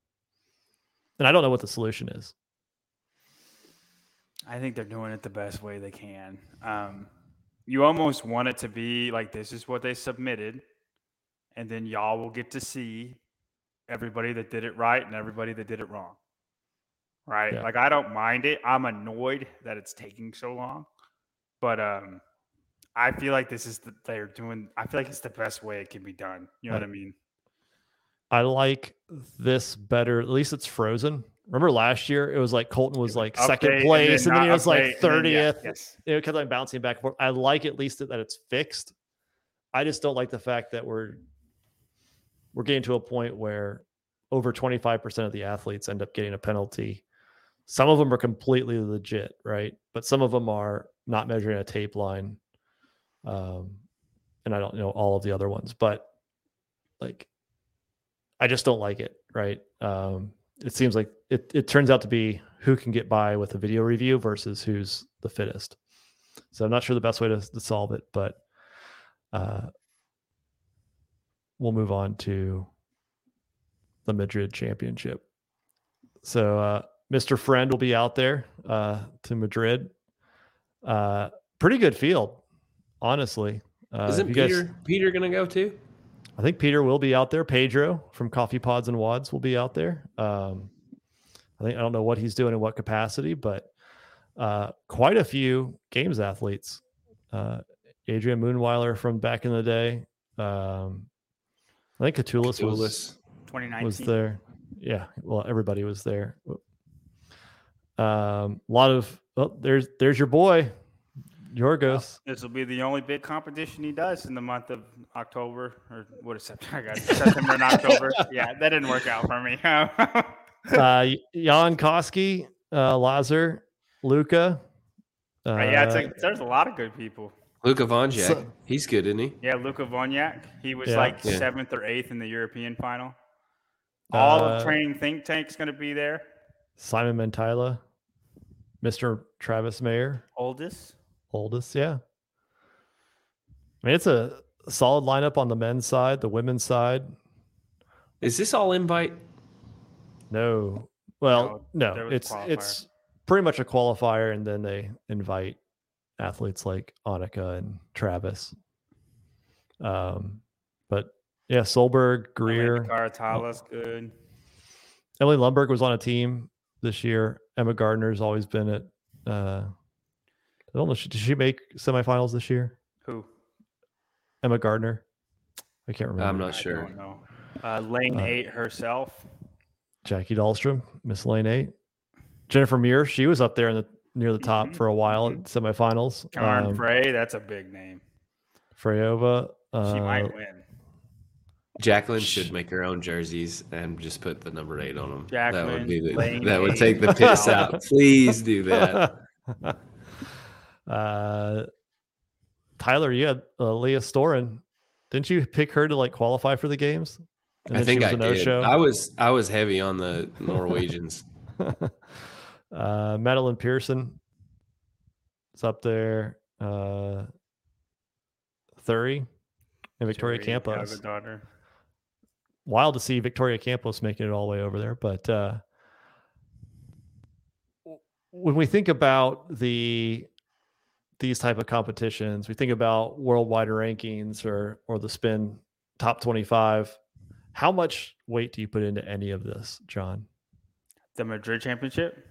And I don't know what the solution is. I think they're doing it the best way they can. Um, you almost want it to be like this is what they submitted, and then y'all will get to see everybody that did it right and everybody that did it wrong. Right? Yeah. Like I don't mind it. I'm annoyed that it's taking so long, but um, I feel like this is the, they're doing. I feel like it's the best way it can be done. You know what I mean? I like this better. At least it's frozen. Remember last year, it was like Colton was like Update second and place, and then, not he was like update, and then- yeah, thirtieth. yes. It kept like bouncing back and forth. I like at least that it's fixed. I just don't like the fact that we're we're getting to a point where over twenty five percent of the athletes end up getting a penalty. Some of them are completely legit, right? But some of them are not measuring a tape line. Um, and I don't know all of the other ones, but like I just don't like it, right? Um, it seems like it, it turns out to be who can get by with a video review versus who's the fittest. So I'm not sure the best way to, to solve it, but uh, we'll move on to the Madrid Championship. So uh, Mr. Friend will be out there uh, to Madrid. Uh, pretty good field, honestly. Uh, Isn't Peter guys- Peter gonna go too? I think Peter will be out there. Pedro from Coffee Pods and Wads will be out there. Um, I think I don't know what he's doing in what capacity, but uh, quite a few games athletes. Uh, Adrian Mundwiler from back in the day. Um, I think Catullus was 2019. was there. Yeah, well, everybody was there. Um, a lot of oh, there's there's your boy, Yorgos. This will be the only big competition he does in the month of October or what is September? I got September and October. Yeah, that didn't work out for me. uh, Jan Koski, uh, Lazar, Luca. Uh, yeah, it's like, there's a lot of good people. Luka Vonjak. So- He's good, isn't he? Yeah, Luka Vonyak. He was Yeah. like Yeah. seventh or eighth in the European final. All Uh, of training think tank's going to be there. Simon Mäntylä, Mr. Travis Mayer, Oldest. oldest. Yeah. I mean, it's a solid lineup on the men's side, the women's side. Is this all invite? No, well, there no, it's it's pretty much a qualifier, and then they invite athletes like Annika and Travis. Um, but yeah, Solberg, Greer, Caratala's good. Emily Lundberg was on a team this year. Emma Gardner's always been at. Uh, I don't know. Did she make semifinals this year? Who? Emma Gardner. I can't remember. I'm not I sure. don't know. Uh, Lane Uh, eight herself. Jackie Dahlstrom, Miss Lane Eight. Jennifer Muir, she was up there in the near the top Mhm, for a while at mhm. semifinals. Karen Um, Frey, that's a big name. Freyova. She Uh, might win. Jacqueline should make her own jerseys and just put the number eight on them. that would be the, that would take the piss out. Please do that. uh, Tyler, you had uh, Leah Storin. Didn't you pick her to like qualify for the games? And I think was I a did. show. I was I was heavy on the Norwegians. uh, Madeline Pearson is up there. Uh, Thury and Victoria Jerry Campos. Daughter. Wild to see Victoria Campos making it all the way over there. But uh, when we think about the these type of competitions, we think about worldwide rankings or or the spin top twenty five. How much weight do you put into any of this, John? The Madrid Championship?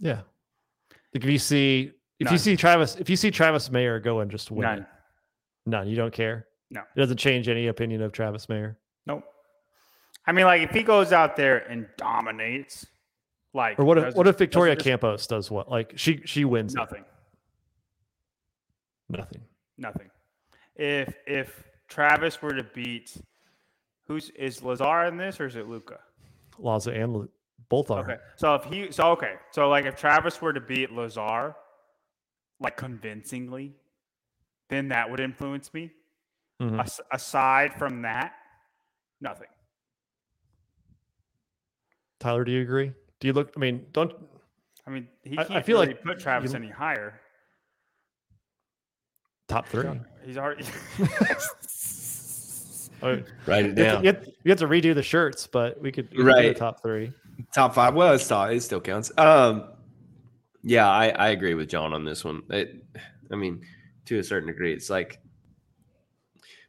Yeah. Like if you see if you see Travis if you see Travis Mayer go and just win None. none, you don't care. No. It doesn't change any opinion of Travis Mayer. I mean, like if he goes out there and dominates, like Or what if what if Victoria Campos does what? Like she she wins it. Nothing. Nothing. Nothing. If if Travis were to beat, who's is Lazar in this or is it Luca? Laza and Lu- both are. Okay, so if he, so okay, so like if Travis were to beat Lazar, like convincingly, then that would influence me. Mhm. As- aside from that, nothing. Tyler, do you agree? Do you look? I mean, don't. I mean, he I- I feel really like put Travis you- any higher. Top three. He's already. Oh, Write it you, have down. to, you have- you have to redo the shirts, but we could, we could do a Right. top three. Top five. Well, it's top, it still counts. Um, yeah, I, I agree with John on this one. It, I mean, to a certain degree, it's like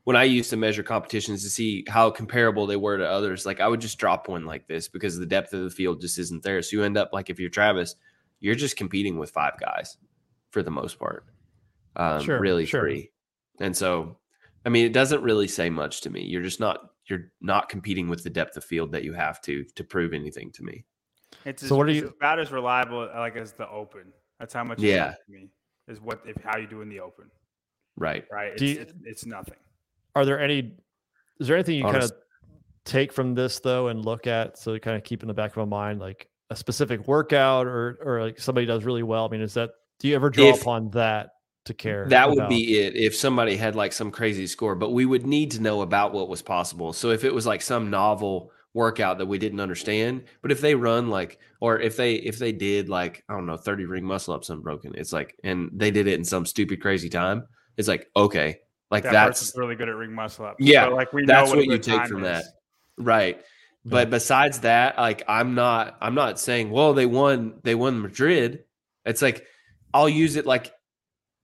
when I used to measure competitions to see how comparable they were to others. Like I would just drop one like this because the depth of the field just isn't there. So you end up like if you're Travis, you're just competing with five guys for the most part. Um, Sure, really sure. three. And so, I mean, it doesn't really say much to me. You're just not you're not competing with the depth of field that you have to to prove anything to me. It's So as, what are it's you- about as reliable like as the Open. That's how much. Yeah. means to me is what if how you do in the Open, Right. right? It's, you- it's, it's nothing. Are there any? Is there anything you kind of take from this though and look at so kind of keep in the back of my mind like a specific workout or or like somebody does really well? I mean, is that do you ever draw If- upon that to care? That would be it if somebody had like some crazy score, but we would need to know about what was possible. So if it was like some novel workout that we didn't understand, but if they run like or if they if they did like I don't know 30 ring muscle ups unbroken, it's like and they did it in some stupid crazy time, it's like okay, like That that's really good at ring muscle up. Yeah, So, like we that's know what a you take from is. that. Right. But besides that, like I'm not I'm not saying, well, they won they won Madrid. It's like I'll use it like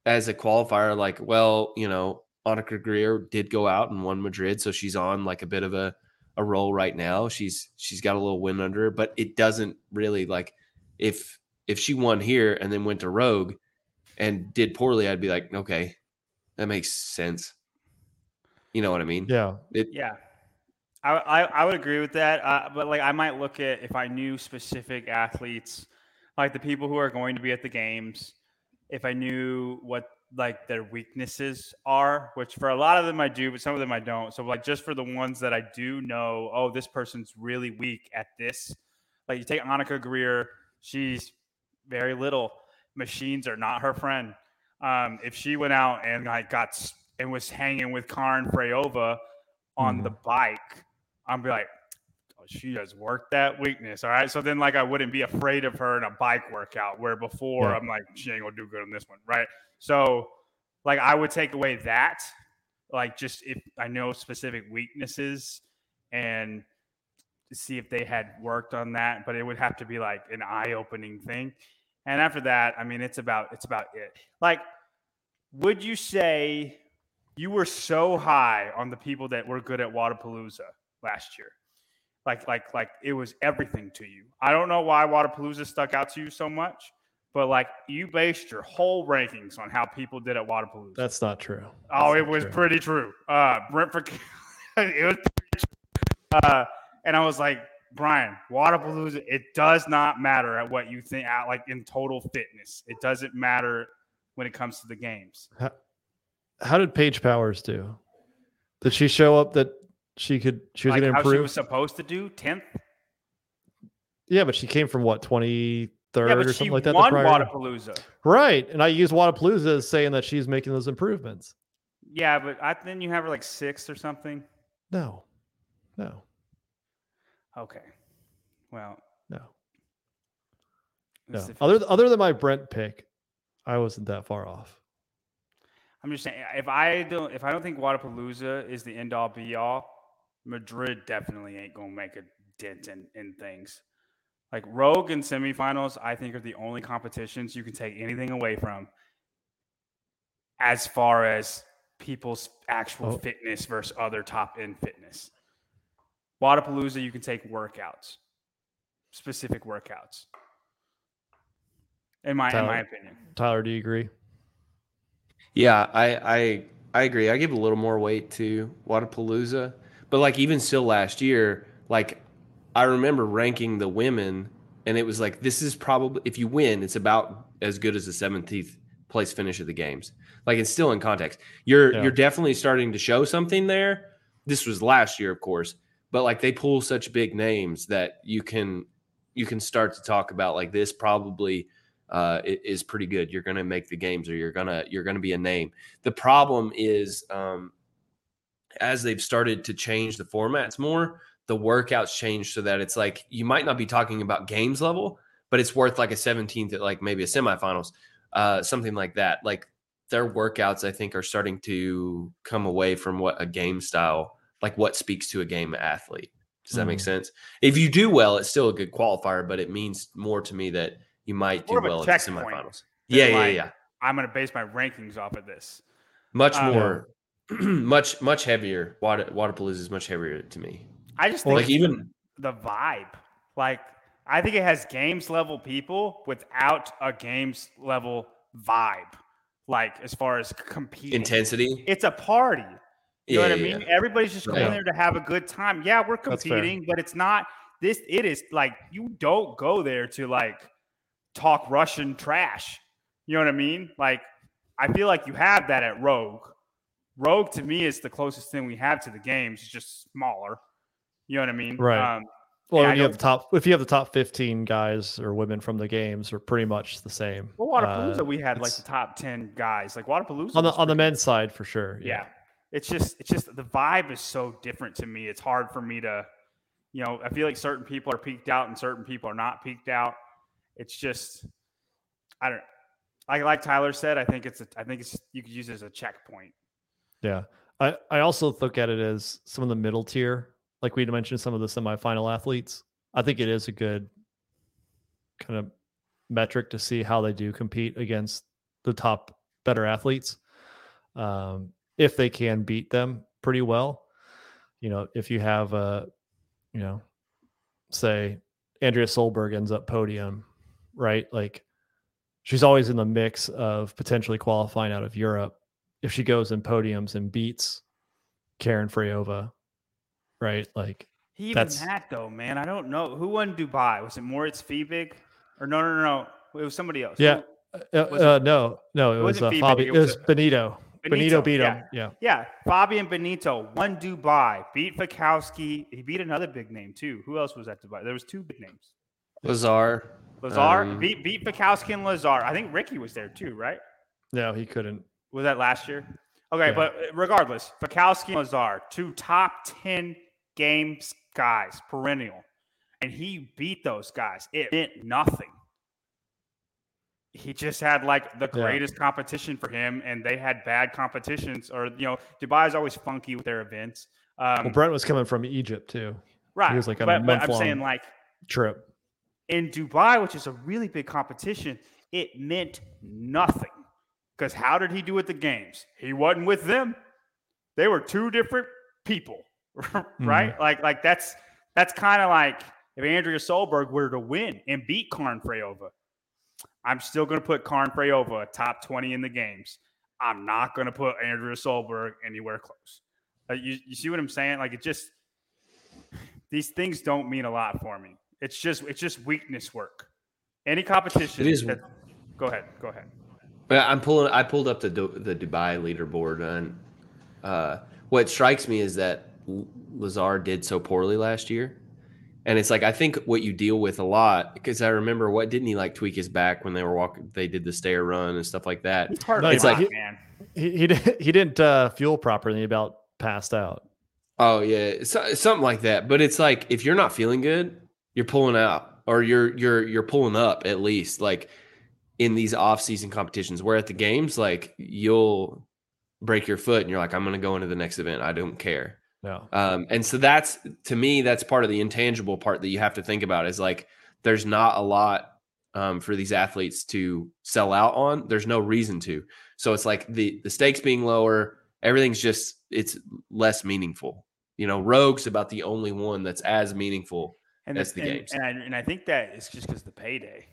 as a qualifier, like, well, you know, Annika Greer did go out and won Madrid, so she's on like a bit of a, a roll right now. She's she's got a little win under her, but it doesn't really like if if she won here and then went to Rogue and did poorly, I'd be like, okay, that makes sense. You know what I mean? yeah. It, Yeah. I, I, I would agree with that. Uh, but like I might look at if I knew specific athletes, like the people who are going to be at the games, if I knew what like their weaknesses are, which for a lot of them I do, but some of them I don't. So like just for the ones that I do know, oh, this person's really weak at this. Like you take Annika Greer, she's very little. Machines are not her friend. Um, if she went out and like got and was hanging with Karin Freyova on the bike, I'd be like, oh, she has worked that weakness. All right. So then like I wouldn't be afraid of her in a bike workout where before Yeah. I'm like, she ain't gonna do good on this one. Right. So like I would take away that, like just if I know specific weaknesses and see if they had worked on that, but it would have to be like an eye-opening thing. And after that, I mean, it's about it's about it. Like, would you say you were so high on the people that were good at Wodapalooza last year? Like, like, like it was everything to you. I don't know why Wodapalooza stuck out to you so much, but like you based your whole rankings on how people did at Wodapalooza. That's not true. Oh, it was true. pretty true. Uh, Brentford, it was pretty true. Uh, and I was like, Brian, Wodapalooza, it does not matter at what you think at like in total fitness. It doesn't matter when it comes to the games. How, how did Paige Powers do? Did she show up that she could she was like going to how she improve? was supposed to do 10th. yeah, but she came from what twenty third Yeah, or something like that. the won prior year? Right, and I use Wodapalooza as saying that she's making those improvements. Yeah, but I, then you have her like sixth or something. No, no, Okay. Well, no, no. Other other than my Brent pick, I wasn't that far off. I'm just saying, if I don't, if I don't think Wodapalooza is the end all be all, Madrid definitely ain't gonna make a dent in, in things. Like Rogue and semifinals, I think are the only competitions you can take anything away from, as far as people's actual Oh. fitness versus other top end fitness. Wodapalooza, you can take workouts, specific workouts. In my in my opinion. Tyler, do you agree? Yeah, I I I agree. I give a little more weight to Wodapalooza, but like even still last year, like I remember ranking the women, and it was like this is probably if you win, it's about as good as the seventeenth place finish of the games. Like it's still in context. You're Yeah. you're definitely starting to show something there. This was last year, of course, but like they pull such big names that you can you can start to talk about like this probably uh, is pretty good. You're going to make the games, or you're gonna you're going to be a name. The problem is, um, as they've started to change the formats more, the workouts change so that it's like you might not be talking about games level, but it's worth like a 17th at like maybe a semifinals, uh, something like that. Like their workouts, I think, are starting to come away from what a game style, like what speaks to a game athlete. Does that make Mhm. sense? If you do well, it's still a good qualifier, but it means more to me that you might do More of well at the checkpoint semifinals. Yeah, yeah, like, yeah. I'm going to base my rankings off of this. Much Um, more, much much heavier. Water Wodapalooza is much heavier to me. I just think like even the vibe. Like I think it has games level people without a games level vibe. Like as far as competing, intensity. It's a party. You know Yeah, what I mean? yeah. Everybody's just going Yeah. there to have a good time. Yeah, we're competing, but it's not this. It is like you don't go there to like talk Russian trash. You know what I mean? Like I feel like you have that at Rogue. Rogue to me is the closest thing we have to the games. It's just smaller. You know what I mean? Right. Um, Well, Yeah, you have the top, if you have the top fifteen guys or women from the games, are pretty much the same. well, Wodapalooza, Uh, we had like the top ten guys. Like Wodapalooza on the on the men's side for sure. yeah. It's just it's just the vibe is so different to me. It's hard for me to, you know, I feel like certain people are peaked out and certain people are not peaked out. It's just I don't like like Tyler said, I think it's a I think it's you could use it as a checkpoint. Yeah. I, I also look at it as some of the middle tier, like we mentioned some of the semifinal athletes. I think it is a good kind of metric to see how they do compete against the top better athletes. Um, if they can beat them pretty well. You know, if you have a, you know, say Andrea Solberg ends up podium, right? Like she's always in the mix of potentially qualifying out of Europe if she goes in podiums and beats Karin Freyova, right? Like, Even That's- that though, man, I don't know who won Dubai. Was it Moritz Fiebig or no, no, no, no? It was somebody else. Yeah. Uh, uh, no, no, it, it was wasn't uh, Fabi, it it was was Beneito. Beneito, Beneito, beat yeah. him. Yeah. Yeah, Fabian Beneito won Dubai, beat Fikowski. He beat another big name too. Who else was at Dubai? There was two big names. Lazar. Lazar Um, beat beat Fikowski and Lazar. I think Ricky was there too, right? No, he couldn't. Was that last year? Okay, Yeah. but regardless, Fikowski and Lazar, two top ten games guys, perennial, and he beat those guys. It meant nothing. He just had like the Yeah. greatest competition for him, and they had bad competitions. Or you know, Dubai is always funky with their events. Um, Well, Brent was coming from Egypt too. right, He was, like, on a but, but I'm month-long- saying like Trip. in Dubai, which is a really big competition, it meant nothing. Because how did he do at the games? He wasn't with them. They were two different people, right? Like, like that's that's kind of like if Andrea Solberg were to win and beat Karin Freyova. I'm still going to put Karin Freyova top 20 in the games. I'm not going to put Andrea Solberg anywhere close. Uh, you, you see what I'm saying? Like it just these things don't mean a lot for me. It's just it's just weakness work. Any competition. It is- that- go ahead. Go ahead. I'm pulling. I pulled up the the Dubai leaderboard, and uh, what strikes me is that Lazar did so poorly last year, and it's like I think what you deal with a lot because I remember what didn't he like tweak his back when they were walking? They did the stair run and stuff like that. It's hard No, it's rock, like- man. He he, didn't uh, fuel properly. He about passed out. Oh yeah, so, something like that. But it's like if you're not feeling good, you're pulling out, or you're you're you're pulling up at least. Like in these off-season competitions, where at the games, like you'll break your foot and you're like, I'm going to go into the next event. I don't care. No. Um, and so that's to me, that's part of the intangible part that you have to think about is like there's not a lot um, for these athletes to sell out on. There's no reason to. So it's like the the stakes being lower, everything's just it's less meaningful. You know, Rogue's about the only one that's as meaningful. And That's the the and, games. And I, and I think that it's just because the payday.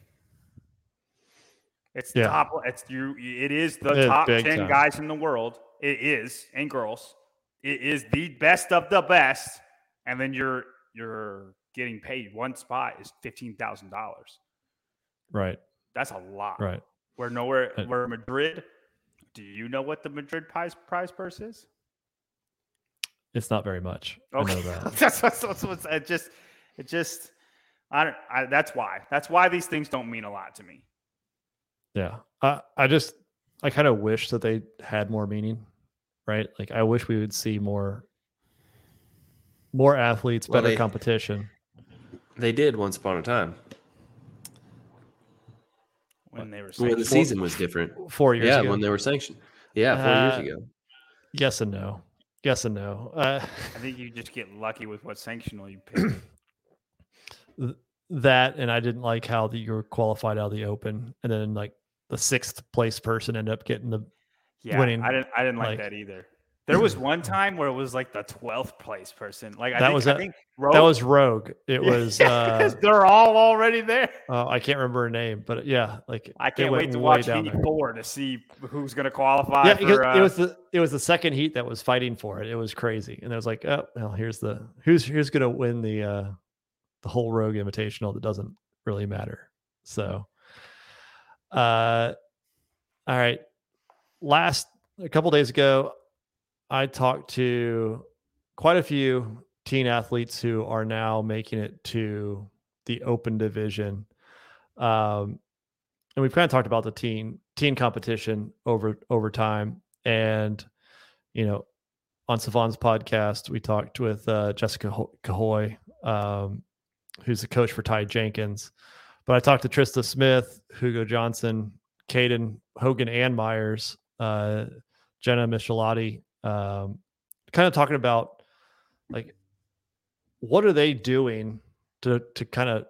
It's Yeah. top. It's you. It is the It is top big ten time. guys in the world. It is and girls. It is the best of the best. And then you're you're getting paid. One spot is fifteen thousand dollars. Right. That's a lot. Right. Where nowhere Right. where Madrid. Do you know what the Madrid prize prize purse is? It's not very much. I know Okay, that. that's, that's, it just it just I don't. I, that's why. That's why these things don't mean a lot to me. Yeah. I I just I kind of wish that they had more meaning, right? Like I wish we would see more more athletes, Well, better they- competition. They did once upon a time When they were when the saying season was different. 4 years Yeah, ago. when they were sanctioned. Yeah, four Uh, years ago. yes and no. Yes and no. Uh, I think you just get lucky with what sanctional you pick. that and I didn't like how that you were qualified out of the open and then like the sixth place person ended up getting the Yeah, Winning, I didn't. I didn't like, like- that either. There was one time where it was like the twelfth place person. Like I That think, was I a- think that Rogue- was Rogue. It was uh, they're all already there. uh I can't remember her name, but yeah, like I can't wait to watch Heat there. Four to see who's going to qualify. Yeah, for, uh, it was the it was the second heat that was fighting for it. It was crazy, and it was like, oh, well, here's the who's who's gonna win the uh the whole Rogue Invitational that doesn't really matter. So, uh, all right. Last a couple days ago, I talked to quite a few teen athletes who are now making it to the open division. Um, and we've kind of talked about the teen teen competition over over time. And you know, on Sevan's podcast, we talked with uh, Jessica Cahoy, um, who's the coach for Ty Jenkins. But I talked to Trista Smith, Hugo Johnson, Caden Hogan, and Myers, uh, Jenna Michelotti, um, kind of talking about like what are they doing to to kind of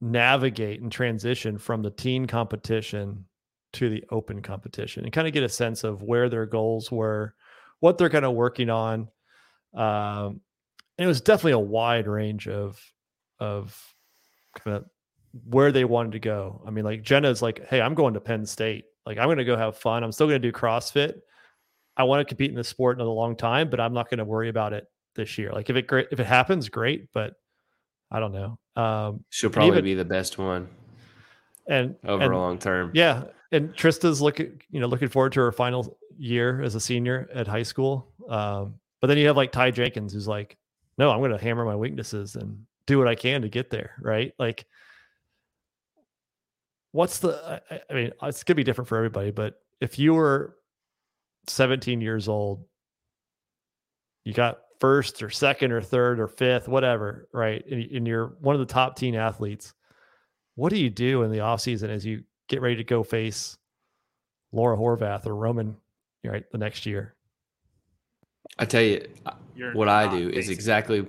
navigate and transition from the teen competition to the open competition and kind of get a sense of where their goals were, what they're kind of working on. Um, and it was definitely a wide range of of kind of where they wanted to go. I mean, like Jenna's like, hey, I'm going to Penn State. Like, I'm going to go have fun. I'm still going to do CrossFit. I want to compete in the sport in a long time, but I'm not going to worry about it this year. Like, if it great, if it happens, great. But I don't know. Um, She'll probably even- be the best one and over and, a long term. Yeah, and Trista's looking, you know, looking forward to her final year as a senior at high school. Um, but then you have like Ty Jenkins, who's like, no, I'm going to hammer my weaknesses and do what I can to get there. Right? Like, what's the? I, I mean, it's gonna be different for everybody. But if you were 17 years old, you got first or second or third or fifth, whatever, right? And, and you're one of the top teen athletes. What do you do in the off season as you get ready to go face Laura Horvath or Roman, right, the next year? I tell you, You're what I do is basic. exactly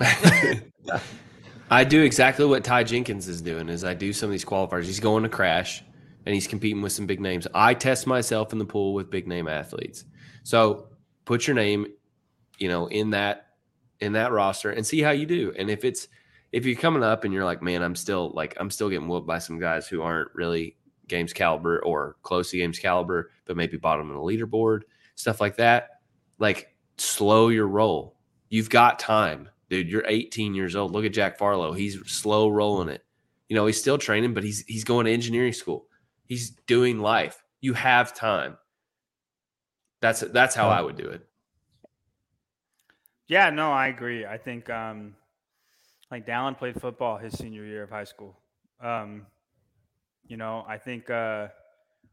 I do exactly what Ty Jenkins is doing is I do some of these qualifiers. He's going to crash and he's competing with some big names. I test myself in the pool with big name athletes. So put your name, you know, in that in that roster and see how you do. And if it's if you're coming up and you're like, man, I'm still like I'm still getting whooped by some guys who aren't really games caliber or close to games caliber, but maybe bottom of the leaderboard, stuff like that. Like slow your roll. You've got time. Dude, you're 18 years old. Look at Jack Farlow. He's slow rolling it. You know, he's still training, but he's he's going to engineering school. He's doing life. You have time. That's that's how I would do it. Yeah, no, I agree. I think um like Dallin played football his senior year of high school. Um, you know, I think uh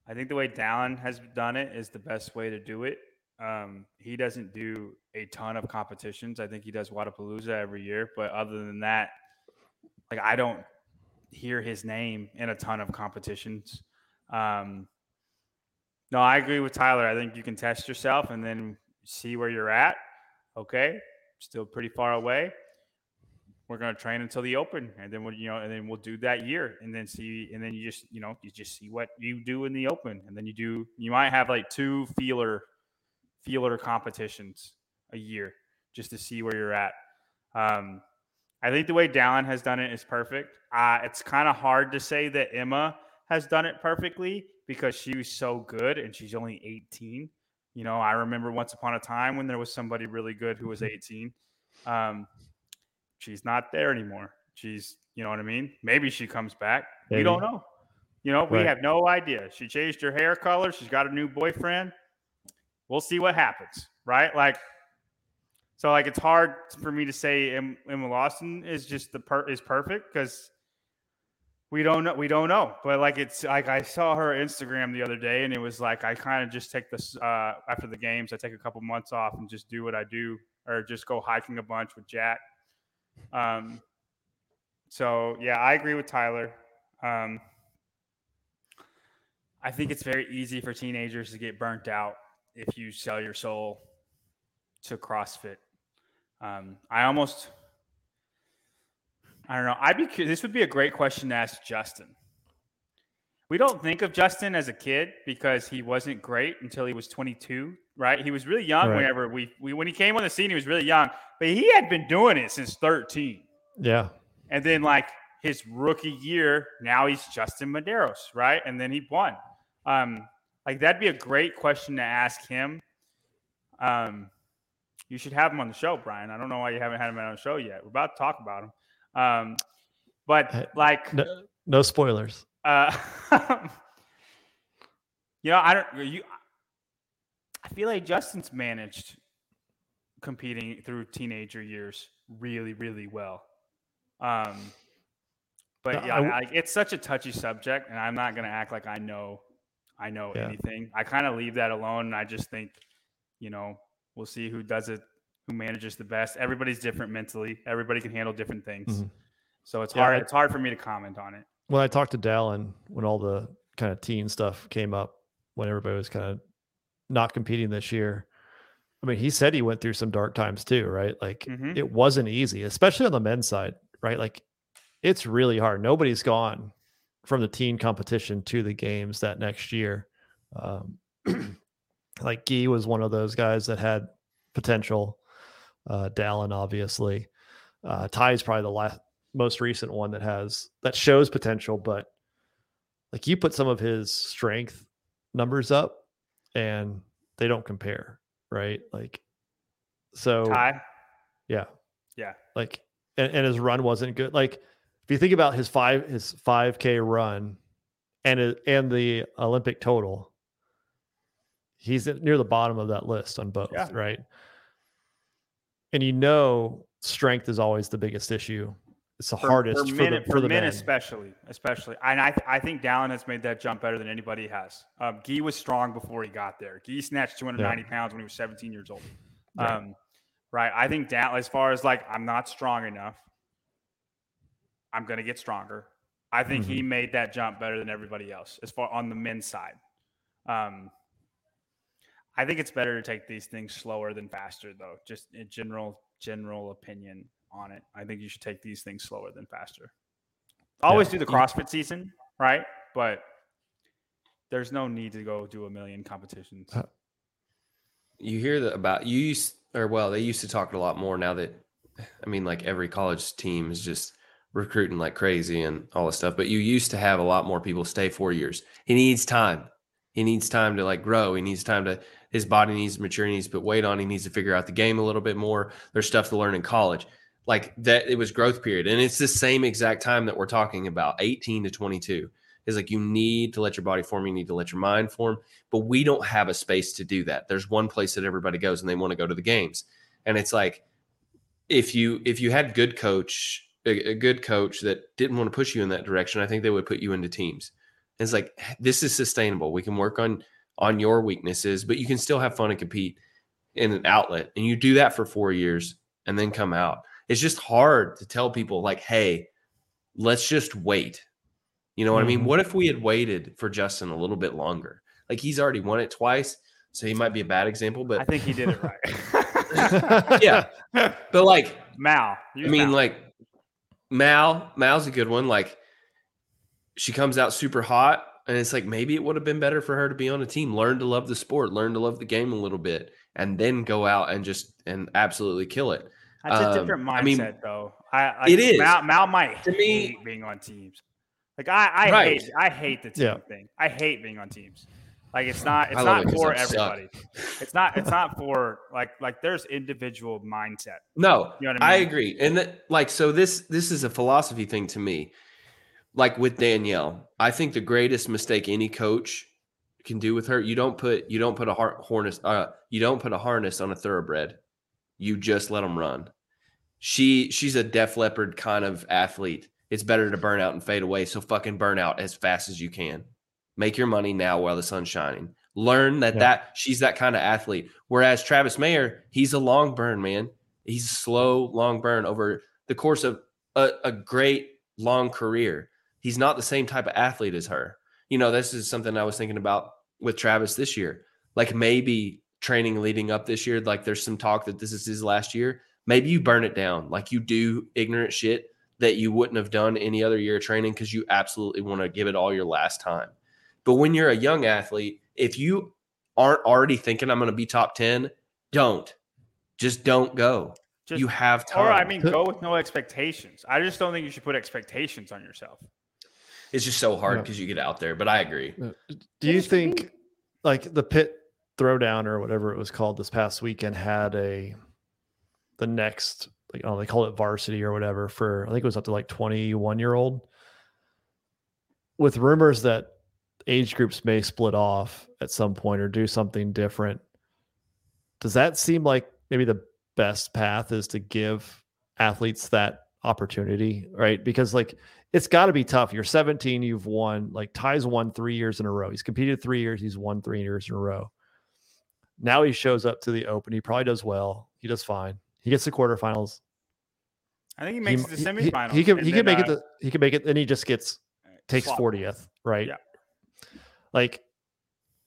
I think the way Dallin has done it is the best way to do it. Um, he doesn't do a ton of competitions. I think he does Wodapalooza every year, but other than that, like I don't hear his name in a ton of competitions. Um, no, I agree with Tyler. I think you can test yourself and then see where you're at. Okay, still pretty far away. We're to train until the open, and then we'll you know, and then we'll do that year, and then see, and then you just you know, you just see what you do in the open, and then you do. You might have like two feeler feeler competitions a year just to see where you're at. Um, I think the way Dallin has done it is perfect. Uh, it's kind of hard to say that Emma has done it perfectly because she was so good and she's only 18. You know, I remember once upon a time when there was somebody really good who was Mm-hmm. 18. Um, she's not there anymore. She's, you know what I mean? Maybe she comes back. We don't know. You know, we Right. have no idea. She changed her hair color. She's got a new boyfriend. We'll see what happens, right? Like, so like it's hard for me to say Emma Lawson is just the per is perfect because we don't know we don't know. But like it's like I saw her Instagram the other day and it was like I kind of just take this uh, after the games. I take a couple months off and just do what I do or just go hiking a bunch with Jack. Um, so yeah, I agree with Tyler. Um, I think it's very easy for teenagers to get burnt out if you sell your soul to CrossFit. Um, I almost, I don't know. I'd be. This would be a great question to ask Justin. We don't think of Justin as a kid because he wasn't great until he was 22, right? He was really young Right. whenever we, we when he came on the scene. He was really young, but he had been doing it since 13. Yeah. And then like his rookie year, now he's Justin Medeiros, right? And then he won. Um, like that'd be a great question to ask him. Um, you should have him on the show, Brian. I don't know why you haven't had him on the show yet. We're about to talk about him. Um, but like, No, no spoilers. uh, you know, I don't. You, I feel like Justin's managed competing through teenager years really, really well. Um, but yeah, I like it's such a touchy subject, and I'm not going to act like I know, I know Yeah. anything. I kind of leave that alone, and I just think, you know, we'll see who does it, who manages the best. Everybody's different mentally. Everybody can handle different things. Mhm. So it's Yeah, hard. I- it's hard for me to comment on it. When I talked to Dallin, when all the kind of teen stuff came up, when everybody was kind of not competing this year, I mean, he said he went through some dark times too, right? Like Mhm. it wasn't easy, especially on the men's side, right? Like it's really hard. Nobody's gone from the teen competition to the games that next year. Um, like Gee was one of those guys that had potential. Uh, Dallin, obviously. Uh, Ty is probably the last, most recent one that has that shows potential, but like you put some of his strength numbers up, and they don't compare, right? Like, so Ty, yeah. Yeah. Like and, and his run wasn't good. Like if you think about his five his 5k run and and the Olympic total, he's near the bottom of that list on both, Yeah. right? And you know strength is always the biggest issue. It's the for, hardest for for, men, the for the men, men. especially, especially. And I, I think Dallin has made that jump better than anybody has. Um, Guy was strong before he got there. Gee snatched 290 pounds when he was 17 years old. Right. Um, right. I think Dallin, as far as like, I'm not strong enough. I'm going to get stronger. I think he made that jump better than everybody else as far on the men's side. Um, I think it's better to take these things slower than faster, though. Just in general, general opinion on it. I think you should take these things slower than faster. Always do the CrossFit season, right? But there's no need to go do a million competitions. Uh, you hear that about you used or well they used to talk a lot more now that i mean like every college team is just recruiting like crazy and all this stuff but you used to have a lot more people stay four years. He needs time. He needs time to like grow. He needs time to his body needs to mature. He needs to put weight on. He needs to figure out the game a little bit more. There's stuff to learn in college. Like that it was growth period. And it's the same exact time that we're talking about 18 to 22 is like you need to let your body form. You need to let your mind form. But we don't have a space to do that. There's one place that everybody goes and they want to go to the games. And it's like if you if you had good coach a, a good coach that didn't want to push you in that direction i think they would put you into teams and it's like this is sustainable we can work on on your weaknesses but you can still have fun and compete in an outlet and you do that for four years and then come out it's just hard to tell people like, hey, let's just wait. You know what mm-hmm. I mean? Mm-hmm. What if we had waited for Justin a little bit longer? Like he's already won it twice, so he might be a bad example, but I think he did it right. yeah. But like Mal, I mean, Mal. like Mal, Mal's a good one. Like she comes out super hot, and it's like maybe it would have been better for her to be on a team, learn to love the sport, learn to love the game a little bit, and then go out and just and absolutely kill it. That's a different mindset, um, I mean, though. I, like, it is. Mal, Mal might to hate me, being on teams. Like I, I right. hate, I hate the team yeah. thing. I hate being on teams. Like it's not, it's not it for everybody. It's not, it's not for like, like there's individual mindset. No, you know I, mean? I, agree. And that, like, so this, this is a philosophy thing to me. Like with Danielle, I think the greatest mistake any coach can do with her, you don't put, you don't put a harness, uh, you don't put a harness on a thoroughbred you just let them run. She she's a Def Leppard kind of athlete. It's better to burn out and fade away. So fucking burn out as fast as you can. Make your money now while the sun's shining. Learn that yeah. that she's that kind of athlete. Whereas Travis Mayer, he's a long burn man. He's a slow, long burn over the course of a, a great long career. He's not the same type of athlete as her. You know, this is something I was thinking about with Travis this year. Like maybe training leading up this year, like there's some talk that this is his last year. Maybe you burn it down, like you do ignorant shit that you wouldn't have done any other year of training because you absolutely want to give it all your last time. But when you're a young athlete, if you aren't already thinking I'm going to be top 10, don't. Just don't go. Just, you have time. Or I mean, go with no expectations. I just don't think you should put expectations on yourself. It's just so hard because you get out there. But I agree. Do you think, like the pit throwdown or whatever it was called this past weekend had a the next like oh they call it varsity or whatever for I think it was up to like 21 year old with rumors that age groups may split off at some point or do something different does that seem like maybe the best path is to give athletes that opportunity right because like it's got to be tough you're 17 you've won like ty's won three years in a row he's competed three years he's won three years in a row now he shows up to the Open. He probably does well. He does fine. He gets the quarterfinals. I think he makes he, the semifinals. He, he can he can make uh, it. The, he can make it. Then he just gets takes fortieth, right? Yeah. Like,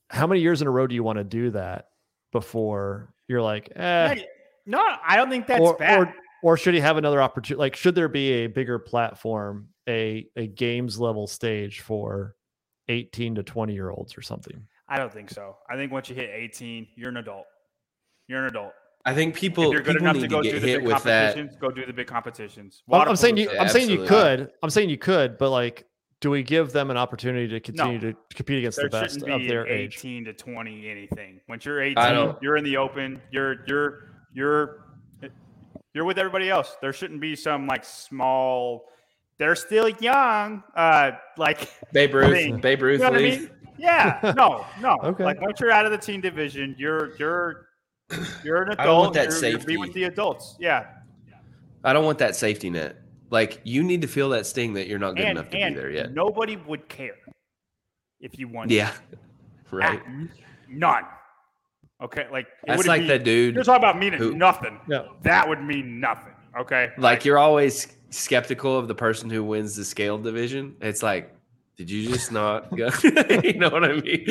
how many years in a row do you want to do that before you're like, eh? No, I don't think that's or, bad. Or, or should he have another opportunity? Like, should there be a bigger platform, a a games level stage for 18 to 20 year olds or something? I don't think so. I think once you hit 18, you're an adult. You're an adult. I think people, if you're good enough to go to do the big competitions, that. go do the big competitions. Water I'm saying you. I'm saying you could. I'm saying you could, but like, do we give them an opportunity to continue no. to compete against there the best of their 18 age? 18 to 20, anything. Once you're 18, you're in the open. You're you're you're you're with everybody else. There shouldn't be some like small. They're still young. Uh, like Babe Ruth. Thing. Babe Ruth. You know I mean? Yeah, no, no. okay. Like once you're out of the teen division, you're you're you're an adult. I don't want that you're, safety. You're be with the adults. Yeah. I don't want that safety net. Like you need to feel that sting that you're not good and, enough to be there yet. Nobody would care if you won. Yeah. Right. none. Okay, like that's like that dude. You're talking about meaning who, nothing. Yeah. That would mean nothing. Okay. Like, like you're always skeptical of the person who wins the scale division. It's like did you just not go? you know what I mean?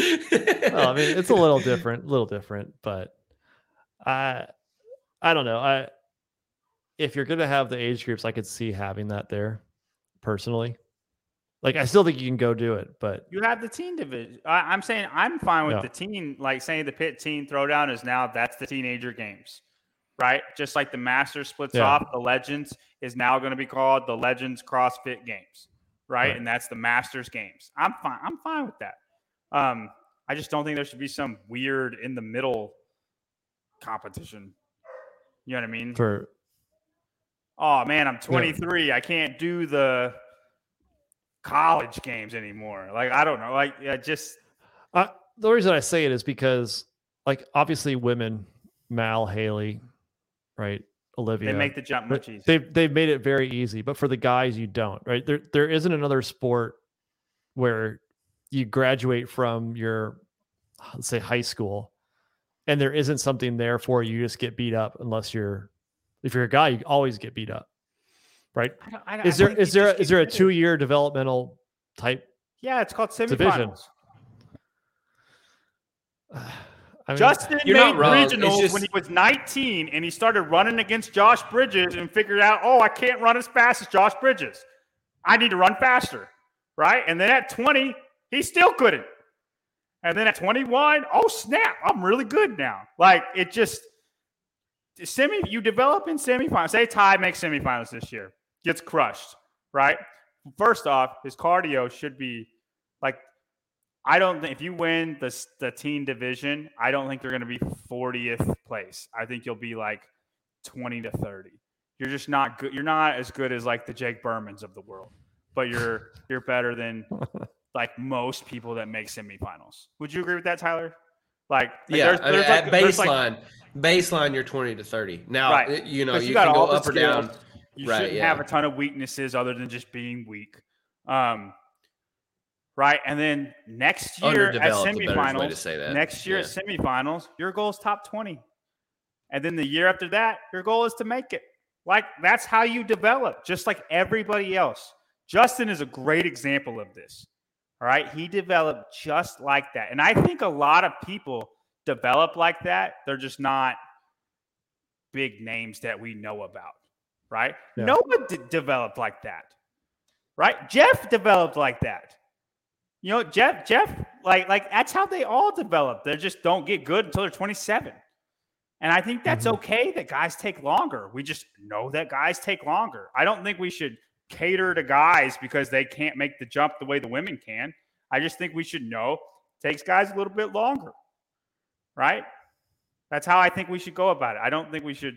well, I mean, it's a little different, a little different, but I, I don't know. I, if you're going to have the age groups, I could see having that there personally. Like, I still think you can go do it, but you have the teen division. I, am saying I'm fine with no. the teen, like saying the pit teen throwdown is now that's the teenager games, right? Just like the master splits yeah. off, the Legends is now going to be called the Legends CrossFit Games right? right? And that's the Masters games. I'm fine. I'm fine with that. Um, I just don't think there should be some weird in the middle competition. You know what I mean? For oh man, I'm 23. I can't do the college games anymore. Like I don't know. Like yeah, just Uh, the reason I say it is because, like, obviously, women, Mal, Haley, right, Olivia, they make the jump much easier. they've they've made it very easy. But for the guys, you don't, right? There there isn't another sport where you graduate from your, let's say, high school, and there isn't something there for you. You just get beat up unless you're, if you're a guy, you always get beat up, right? I don't- I don't- Is I there think is there just is get there a two year developmental type? Yeah, it's called semifinals. division. I mean, Justin You're made not wrong. It's regionals just- when he was 19 and he started running against Josh Bridges and figured out, oh, I can't run as fast as Josh Bridges. I need to run faster. Right. And then at 20, he still couldn't. And then at 21, oh, snap, I'm really good now. Like it just, semi, you develop in semifinals. Say Ty makes semifinals this year, gets crushed. Right. First off, his cardio should be like I don't think if you win the the teen division, I don't think you're going to be 40th place. I think you'll be like 20 to 30. You're just not good. You're not as good as like the Jake Bermans of the world, but you're you're better than like most people that make semifinals. Would you agree with that, Tyler? Like, like, yeah, there's- I mean, there's, at like- there's, like- baseline, you're 20 to 30. Now, Right. you know, you, can go up or down. You Right, shouldn't yeah. have a ton of weaknesses other than just being weak. Um, right, and then next year at Underdeveloped, a better way to semifinals, say that. next year Yeah. at semifinals, your goal is top twenty, and then the year after that, your goal is to make it. Like that's how you develop, just like everybody else. Justin is a great example of this. All right, he developed just like that, and I think a lot of people develop like that. They're just not big names that we know about, right? Yeah. Noah d- developed like that, right? Jeff developed like that. You know, Jeff, Jeff, like, like that's how they all develop. They just don't get good until they're 27. And I think that's Mhm. okay that guys take longer. We just know that guys take longer. I don't think we should cater to guys because they can't make the jump the way the women can. I just think we should know it takes guys a little bit longer. Right? That's how I think we should go about it. I don't think we should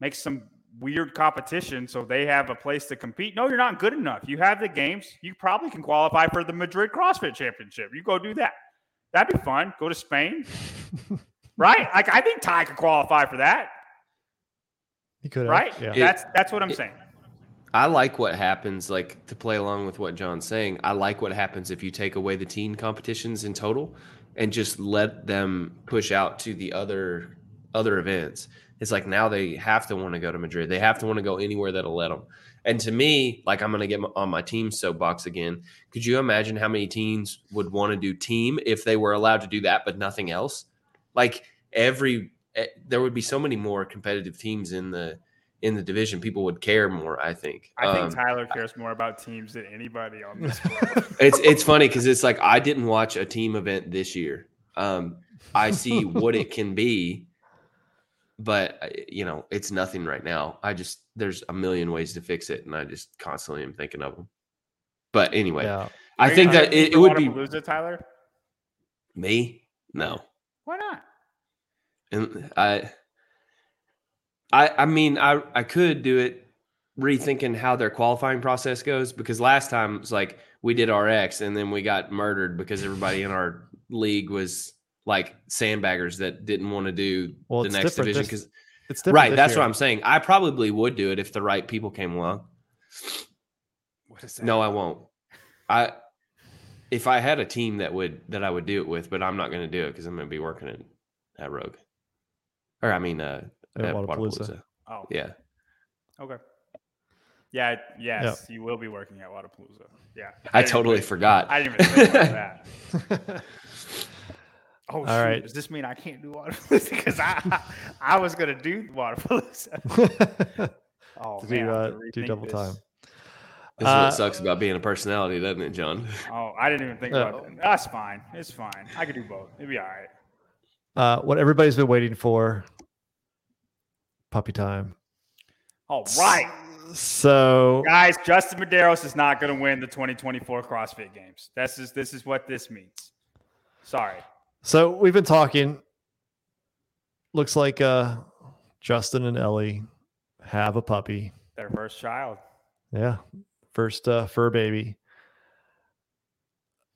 make some weird competition so they have a place to compete. No, you're not good enough. You have the games. You probably can qualify for the Madrid CrossFit Championship. You go do that. That'd be fun. Go to Spain. right? Like I think Ty could qualify for that. He could Right? Yeah. That's that's what I'm It- saying. I like what happens, like to play along with what John's saying. I like what happens if you take away the teen competitions in total and just let them push out to the other other events. It's like now they have to want to go to Madrid. They have to want to go anywhere that'll let them. And to me, like I'm going to get on my team soapbox again. Could you imagine how many teams would want to do team if they were allowed to do that, but nothing else? Like every, eh, there would be so many more competitive teams in the in the division. People would care more. I think. I think Um, Tyler cares more about teams than anybody on this it's it's funny because it's like I didn't watch a team event this year. Um, I see what it can be, but uh, you know it's nothing right now. I just there's a million ways to fix it, and I just constantly am thinking of them. But anyway, yeah. I Are think that it, it would be Wodapalooza, Tyler. me. No, Why not? and I, I, I mean, I I could do it rethinking how their qualifying process goes because last time it's like we did RX and then we got murdered because everybody in our league was like sandbaggers that didn't want to do Well, the next division because It's different. right that's year. what I'm saying. I probably would do it if the right people came along. What is that? No, I won't. I if I had a team that would that I would do it with, but I'm not going to do it because I'm going to be working at at Rogue, or I mean, uh, At at Wodapalooza. Wodapalooza. Oh, Yeah, okay. Yeah, yes, you will be working at Wodapalooza. Yeah, I didn't totally even- forgot. I didn't even think about that. Oh, All shoot. right. Does this mean I can't do Wodapalooza? Because I, I was gonna do Wodapalooza. Oh To man, do, uh, do double this. time. This is Uh, what sucks about being a personality, doesn't it, John? Oh, I didn't even think Uh, about that. That's fine. It's fine. I could do both. It'd be all right. Uh, what everybody's been waiting for puppy time. All right, So, guys. Justin Medeiros is not going to win the 2024 CrossFit Games. This is this is what this means. Sorry. so we've been talking. Looks like uh, Justin and Ellie have a puppy. Their first child. Yeah, first uh, fur baby.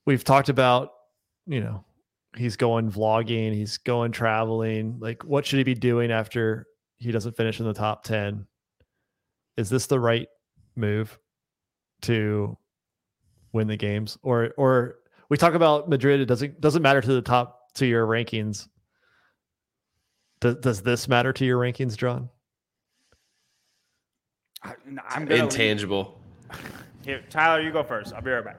We've talked about, you know, he's going vlogging, he's going traveling. Like, what should he be doing after he doesn't finish in the top 10? Is this the right move to win the games? Or, or we talk about Madrid, it doesn't doesn't matter to the top to your rankings. Does, does this matter to your rankings, John? I, am intangible. Here, Tyler, you go first. I'll be right back.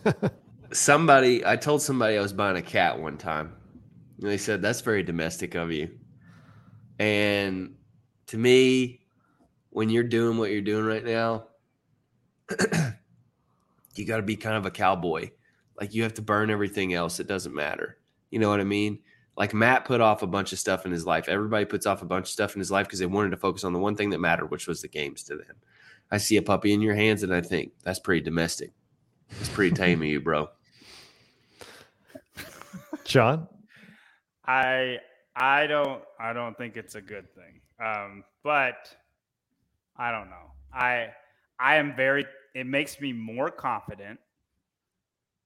Okay. somebody, I told somebody I was buying a cat one time, and they said that's very domestic of you. And to me, when you're doing what you're doing right now, you got to be kind of a cowboy. Like you have to burn everything else. It doesn't matter. You know what I mean? Like Matt put off a bunch of stuff in his life. Everybody puts off a bunch of stuff in his life because they wanted to focus on the one thing that mattered, which was the games to them. I see a puppy in your hands and I think that's pretty domestic. It's pretty tame of you, bro. John? I I don't I don't think it's a good thing. Um, but I don't know. I I am very it makes me more confident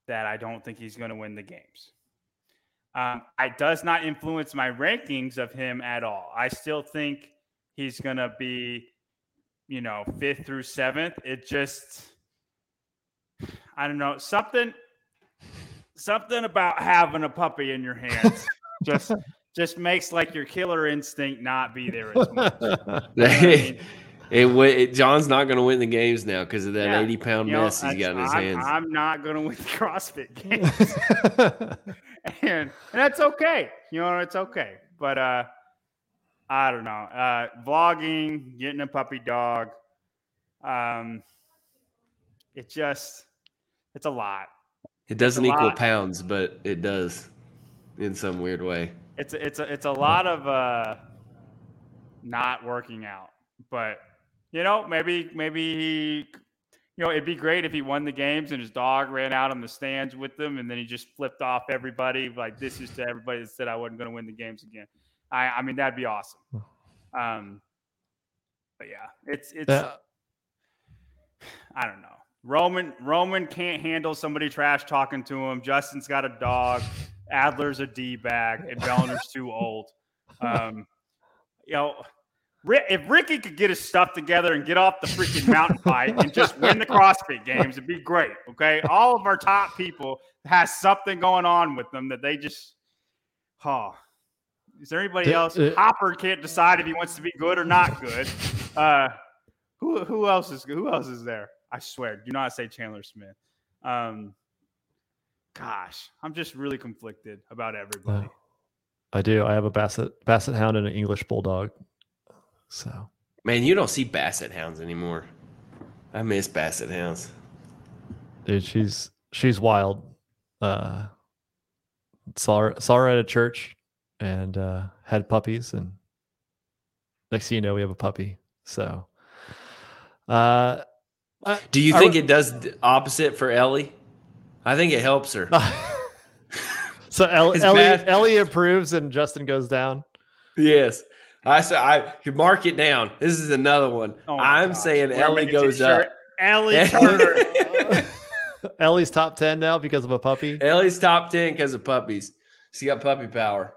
that I don't think he's going to win the games. Um, it does not influence my rankings of him at all. I still think he's going to be, you know, fifth through seventh. It just, I don't know, something, something about having a puppy in your hands just just makes like your killer instinct not be there as much. It, it, John's not going to win the games now because of that yeah. 80 pound you mess know, he's got in his I'm, hands. I'm not going to win the CrossFit games. and, and that's okay. You know, it's okay. But uh, I don't know. Uh, vlogging, getting a puppy dog. Um, it just, it's a lot. It doesn't equal lot. pounds, but it does in some weird way. It's a, it's a, it's a lot of uh, not working out, but you know, maybe maybe he you know, it'd be great if he won the games and his dog ran out on the stands with them and then he just flipped off everybody like this is to everybody that said I wasn't going to win the games again. I I mean that'd be awesome. Um but yeah, it's it's I don't know. Roman Roman can't handle somebody trash talking to him. Justin's got a dog. Adler's a D bag, and Vellner's too old. Um, you know, if Ricky could get his stuff together and get off the freaking mountain bike and just win the CrossFit games, it'd be great. Okay. All of our top people has something going on with them that they just, oh, is there anybody else? Uh, Hoffer can't decide if he wants to be good or not good. Uh, who, who else is who else is there? I swear, do not say Chandler Smith. Um, gosh, I'm just really conflicted about everybody. Uh, I do. I have a basset basset hound and an English bulldog. So, man, you don't see basset hounds anymore. I miss basset hounds. Dude, she's she's wild. Uh, saw her saw her at a church and uh, had puppies, and next thing you know, we have a puppy. So, uh, do you think it does opposite for Ellie? I think it helps her. so Ellie, Ellie, Ellie improves and Justin goes down. Yes. I said I could mark it down. This is another one. Oh I'm gosh. saying We're Ellie goes up. Ellie Turner. Ellie's top ten now because of a puppy. Ellie's top ten because of puppies. She got puppy power.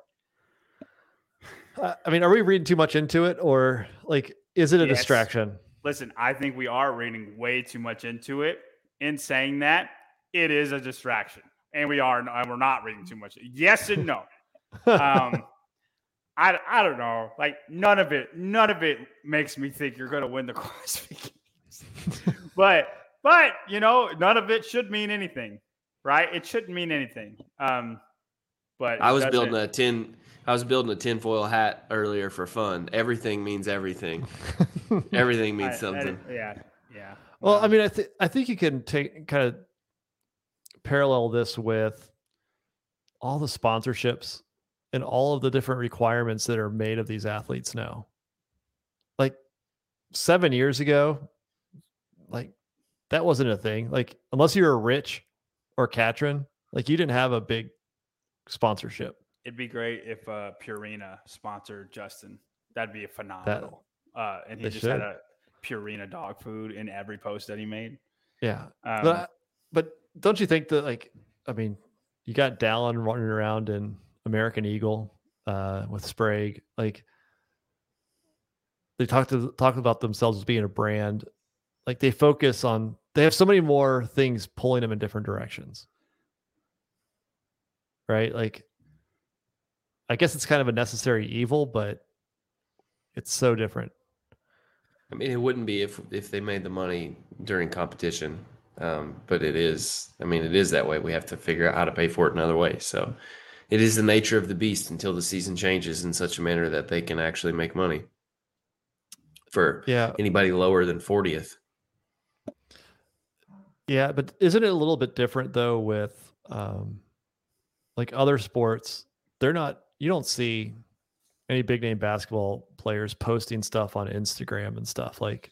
Uh, I mean, are we reading too much into it, or like, is it a yes. distraction? Listen, I think we are reading way too much into it. In saying that, it is a distraction, and we are, and we're not reading too much. Yes and no. Um, I, I don't know. Like none of it, none of it makes me think you're going to win the CrossFit Games. but but you know, none of it should mean anything, right? It shouldn't mean anything. Um, but I was building a tin. I was building a tinfoil hat earlier for fun. Everything means everything. everything means something. I, yeah, yeah. Well, I mean, I think I think you can take kind of parallel this with all the sponsorships and all of the different requirements that are made of these athletes now. Like seven years ago, like that wasn't a thing. Like unless you were rich or Katrin, like you didn't have a big sponsorship. It'd be great if uh, Purina sponsored Justin. That'd be a phenomenal. uh, and he just had a Purina dog food in every post that he made. Yeah. Um, but but don't you think that like I mean, you got Dallin running around in American Eagle uh with Sprague, like they talk to talk about themselves as being a brand. Like they focus on they have so many more things pulling them in different directions. Right? Like I guess it's kind of a necessary evil, but it's so different. I mean, it wouldn't be if if they made the money during competition, um, but it is. I mean, it is that way. We have to figure out how to pay for it another way. So, it is the nature of the beast until the season changes in such a manner that they can actually make money. For Yeah. anybody lower than fortieth, Yeah, but isn't it a little bit different though with um like other sports? They're not you don't see any big name basketball players posting stuff on Instagram and stuff. Like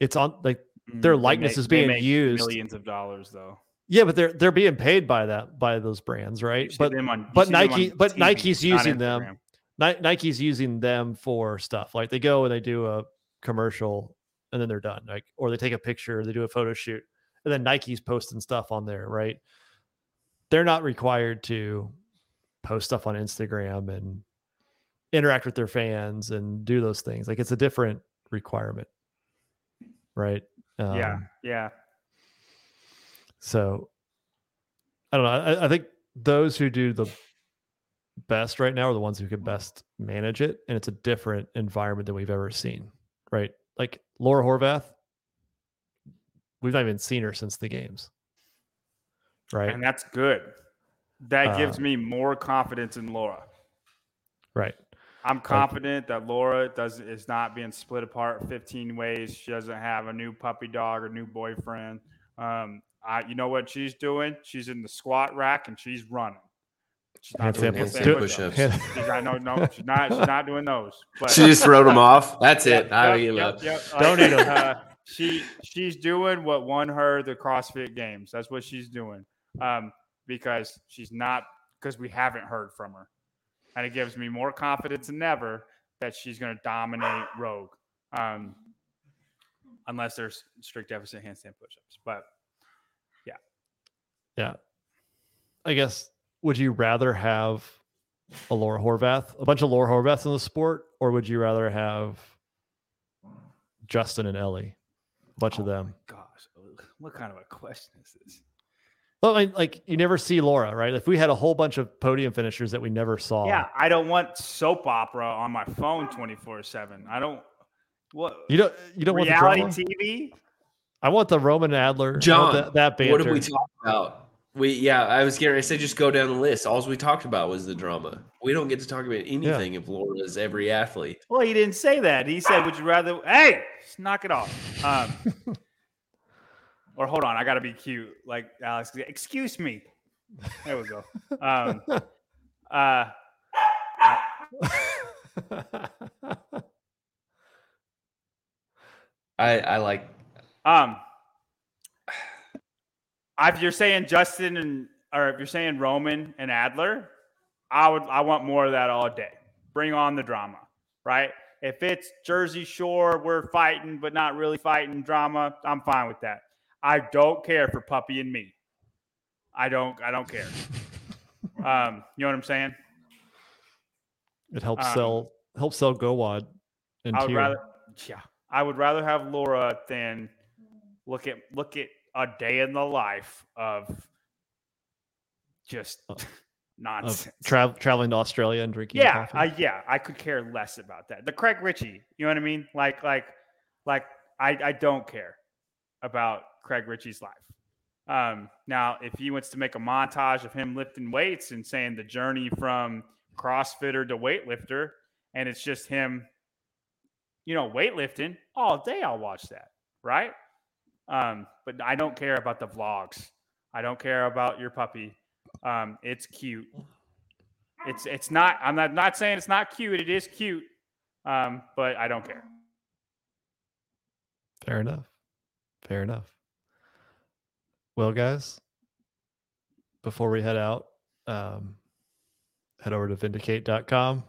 it's on like Their mm, likeness make- is being used. millions of dollars though. yeah, but they're they're being paid by that by those brands, right? But on- but Nike- but TV, Nike's using them. Ni- Nike's using them for stuff. Like they go and they do a commercial and then they're done. Like or they take a picture, they do a photo shoot, and then Nike's posting stuff on there, right? They're not required to post stuff on Instagram and interact with their fans and do those things. Like it's a different requirement, right? Yeah, Um, yeah. so I don't know. I, I think those who do the best right now are the ones who can best manage it. And it's a different environment than we've ever seen, right? Like Laura Horvath, we've not even seen her since the games, right? And that's good. That gives Uh, me more confidence in Laura. right. I'm confident that Laura does is not being split apart 15 ways. She doesn't have a new puppy dog or new boyfriend. Um, I, you know what she's doing? She's in the squat rack and she's running. She's not doing push- handstand do it. push-ups. push-ups. No, no, she's not. She's not doing those. But she just wrote them off. That's it. Yep, I yep, give yep, up. yep. Don't Like, need 'em. uh, she she's doing what won her the CrossFit Games. That's what she's doing. Um, because she's not because we haven't heard from her, and it gives me more confidence than ever that she's going to dominate Rogue. Um, unless there's strict deficit handstand push-ups, but Yeah. Yeah. I guess, would you rather have a Laura Horvath, a bunch of Laura Horvaths in the sport, or would you rather have Justin and Ellie, a bunch of Oh them? my gosh, what kind of a question is this? Well, I, like you never see Laura, right? If we had a whole bunch of podium finishers that we never saw, Yeah, I don't want soap opera on my phone 24/7. I don't what you don't you don't want the reality. TV? I want the Roman Adler, I John, that, that banter. What did we talk about? We yeah, I was getting I said just go down the list. All we talked about was the drama. We don't get to talk about anything if Laura is every athlete. Well, he didn't say that. He said, "Would you rather?" Hey, just knock it off. Um, or hold on, I got to be cute, like Alex. Excuse me. There we go. Um, uh, I I like um, if you're saying Justin and or if you're saying Roman and Adler, I would I want more of that all day. Bring on the drama, right? If it's Jersey Shore, we're fighting but not really fighting drama. I'm fine with that. I don't care for Puppy and me. I don't. I don't care. Um, you know what I'm saying? it helps Um, sell helps sell GoWOD and I would tier. rather. Yeah, I would rather have Laura than look at look at a day in the life of just of nonsense. tra- traveling to Australia and drinking. yeah. I, yeah, I could care less about that. The Craig Richey, you know what I mean? Like, like, like, I, I don't care about Craig Richey's life. Um, now, if he wants to make a montage of him lifting weights and saying the journey from CrossFitter to weightlifter, and it's just him, you know, weightlifting all day, I'll watch that, right? Um, but I don't care about the vlogs. I don't care about your puppy. Um, it's cute. It's it's not. I'm not not saying it's not cute. It is cute, um, but I don't care. Fair enough. Fair enough. Well, guys, before we head out, um, head over to vindicate.com.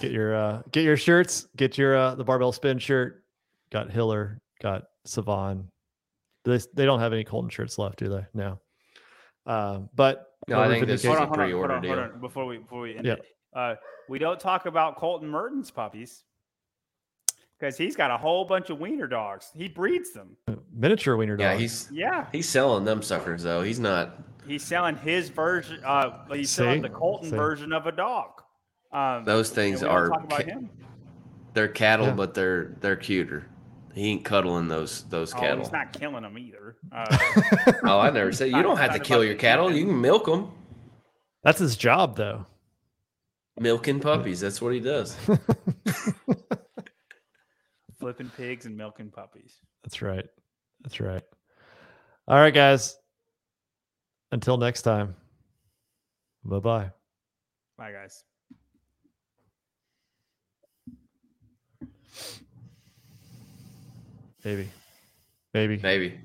Get your uh get your shirts, get your uh the barbell spin shirt. Got Hillar, got Sevan. They they don't have any Colten shirts left, do they? No. Um, but No, I think this is Hold a on, hold on, hold pre-order deal. Before we before we end Yeah. it, uh, we don't talk about Colten Mertens' puppies because he's got a whole bunch of wiener dogs. He breeds them. miniature wiener dogs. Yeah, dogs. he's Yeah, he's selling them suckers though. He's not. he's selling his version. Uh, he's selling the Colten See? version of a dog. Um, Those things we don't are talk about ca- him. they're cattle, Yeah. but they're they're cuter. He ain't cuddling those those Oh, cattle. he's not killing them either. Uh, oh, I never said you don't have to kill your cattle. You can milk them. That's his job though. Milking puppies. That's what he does. flipping pigs and milking puppies. That's right. That's right. All right, guys. Until next time. Bye bye. Bye, guys. Maybe. Maybe. Maybe.